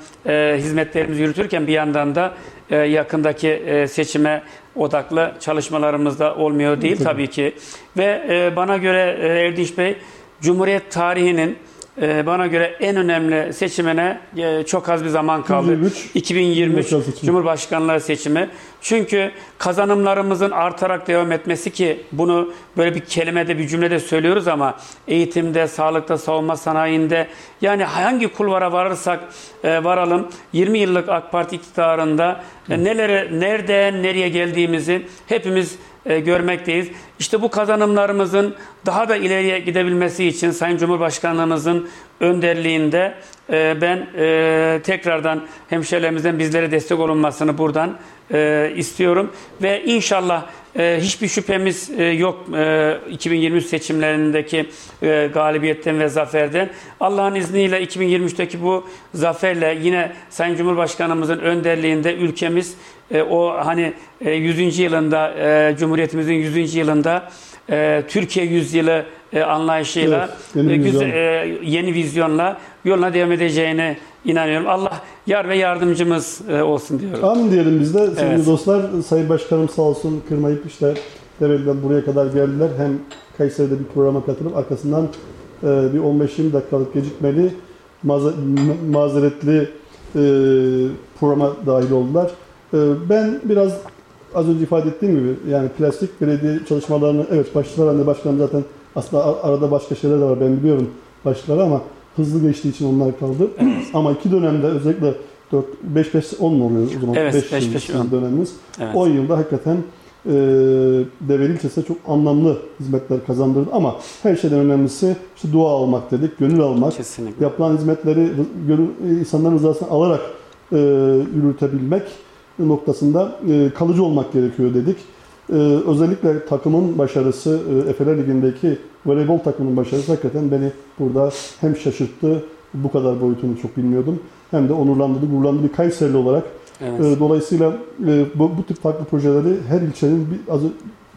hizmetlerimizi yürütürken bir yandan da yakındaki e, seçime odaklı çalışmalarımız da olmuyor değil tabii ki. Ve e, bana göre e, Erdinç Bey, Cumhuriyet tarihinin e, bana göre en önemli seçimine e, çok az bir zaman kaldı. 2023 2023 Cumhurbaşkanlığı seçimi. Cumhurbaşkanlığı seçimi. Çünkü kazanımlarımızın artarak devam etmesi ki bunu böyle bir kelimede bir cümlede söylüyoruz ama eğitimde, sağlıkta, savunma sanayinde yani hangi kulvara varırsak e, varalım 20 yıllık AK Parti iktidarında e, nelere nereden nereye geldiğimizi hepimiz e, görmekteyiz. İşte bu kazanımlarımızın daha da ileriye gidebilmesi için Sayın Cumhurbaşkanlığımızın önderliğinde e, ben e, tekrardan hemşehrilerimizden bizlere destek olunmasını buradan e, istiyorum ve inşallah e, hiçbir şüphemiz e, yok e, 2023 seçimlerindeki e, galibiyetten ve zaferden. Allah'ın izniyle 2023'teki bu zaferle yine Sayın Cumhurbaşkanımızın önderliğinde ülkemiz e, o hani e, 100. yılında e, Cumhuriyetimizin 100. yılında e, Türkiye yüzyılı e, anlayışıyla Evet, yeni e, vizyon. e, yeni vizyonla yoluna devam edeceğine inanıyorum. Allah yar ve yardımcımız e, olsun diyorum. Amin diyelim biz de sevgili Evet. dostlar. Sayın Başkanım sağ olsun kırmayıp işte Develi'den buraya kadar geldiler. Hem Kayseri'de bir programa katılıp arkasından e, bir 15-20 dakikalık gecikmeli mazeretli e, programa dahil oldular. E, ben biraz az önce ifade ettiğim gibi yani plastik belediye çalışmalarını evet başlıklar anne başkanım zaten aslında arada başka şeyler de var ben biliyorum başlıkları ama hızlı geçtiği için onlar kaldı. ama iki dönemde özellikle 4 5 5 10 mu oluyor o zaman? Evet, Beş beş, yıl beş, sizin on. dönemimiz. Evet. 10 yılda hakikaten e, Develi ilçesine çok anlamlı hizmetler kazandırdı ama her şeyden önemlisi işte dua almak dedik, gönül almak. Kesinlikle. Yapılan hizmetleri gönül, insanların rızasını alarak e, yürütebilmek noktasında e, kalıcı olmak gerekiyor dedik. E, özellikle takımın başarısı, Efeler Ligi'ndeki voleybol takımının başarısı hakikaten beni burada hem şaşırttı, bu kadar boyutunu çok bilmiyordum, hem de onurlandırdı, gururlandırdı bir Kayserili olarak. Evet. E, dolayısıyla bu, bu tip farklı projeleri her ilçenin, bir, az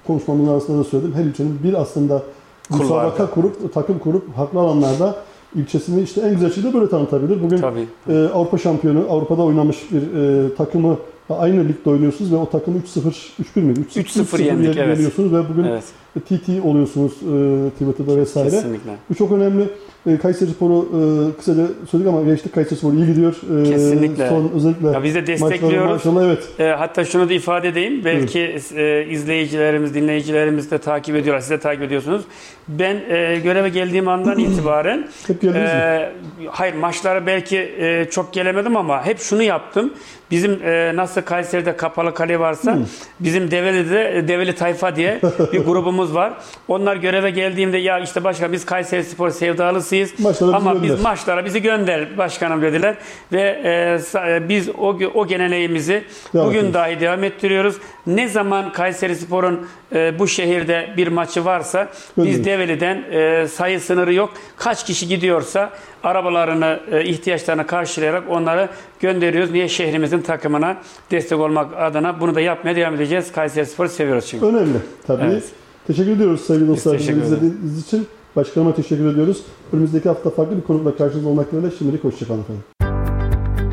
konuşmamın arasında da söyledim, her ilçenin bir aslında müsabaka kurup, takım kurup haklı alanlarda ilçesini işte en güzel şekilde böyle tanıtabilir. Bugün Tabii. e, Avrupa şampiyonu, Avrupa'da oynamış bir e, takımı aynı ligde oynuyorsunuz ve o takımı 3-0, 3-1 miydi? 3-0 yendik, yen- evet. yeniyorsunuz ve bugün Evet. TT oluyorsunuz e, Twitter'da vesaire. Kesinlikle. Bu çok önemli. E, Kayseri Sporu e, kısaca söyledik ama geçtik Kayseri Sporu iyi gidiyor. E, Kesinlikle. Son özellikle Ya biz de destekliyoruz. maşallah evet. E, hatta şunu da ifade edeyim. Belki e, izleyicilerimiz, dinleyicilerimiz de takip ediyorlar. Siz de takip ediyorsunuz. Ben e, göreve geldiğim andan itibaren Hep e, hayır maçlara belki e, çok gelemedim ama hep şunu yaptım. Bizim e, nasıl Kayseri'de kapalı kale varsa bizim Develi'de Develi Tayfa diye bir grubumuz var. Onlar göreve geldiğimde ya işte başkan biz Kayseri Spor sevdalısıyız Maçlara ama gönder." biz maçlara bizi gönder başkanım dediler ve e, e, biz o o geleneğimizi Devam bugün ediyoruz. dahi devam ettiriyoruz. Ne zaman Kayseri Spor'un e, bu şehirde bir maçı varsa biz Develi'den e, sayı sınırı yok. Kaç kişi gidiyorsa arabalarını, e, ihtiyaçlarını karşılayarak onları gönderiyoruz. Niye şehrimizin takımına destek olmak adına bunu da yapmaya devam edeceğiz. Kayseri Spor'u seviyoruz çünkü. Önemli tabii. Evet. Teşekkür ediyoruz sevgili dostlar. teşekkür izlediğiniz için. Başkanıma teşekkür ediyoruz. Önümüzdeki hafta farklı bir konukla karşınızda olmak dileğiyle şimdilik hoşçakalın efendim.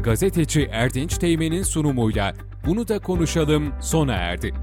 Gazeteci Erdinç Teğmen'in sunumuyla Bunu da konuşalım sona erdi.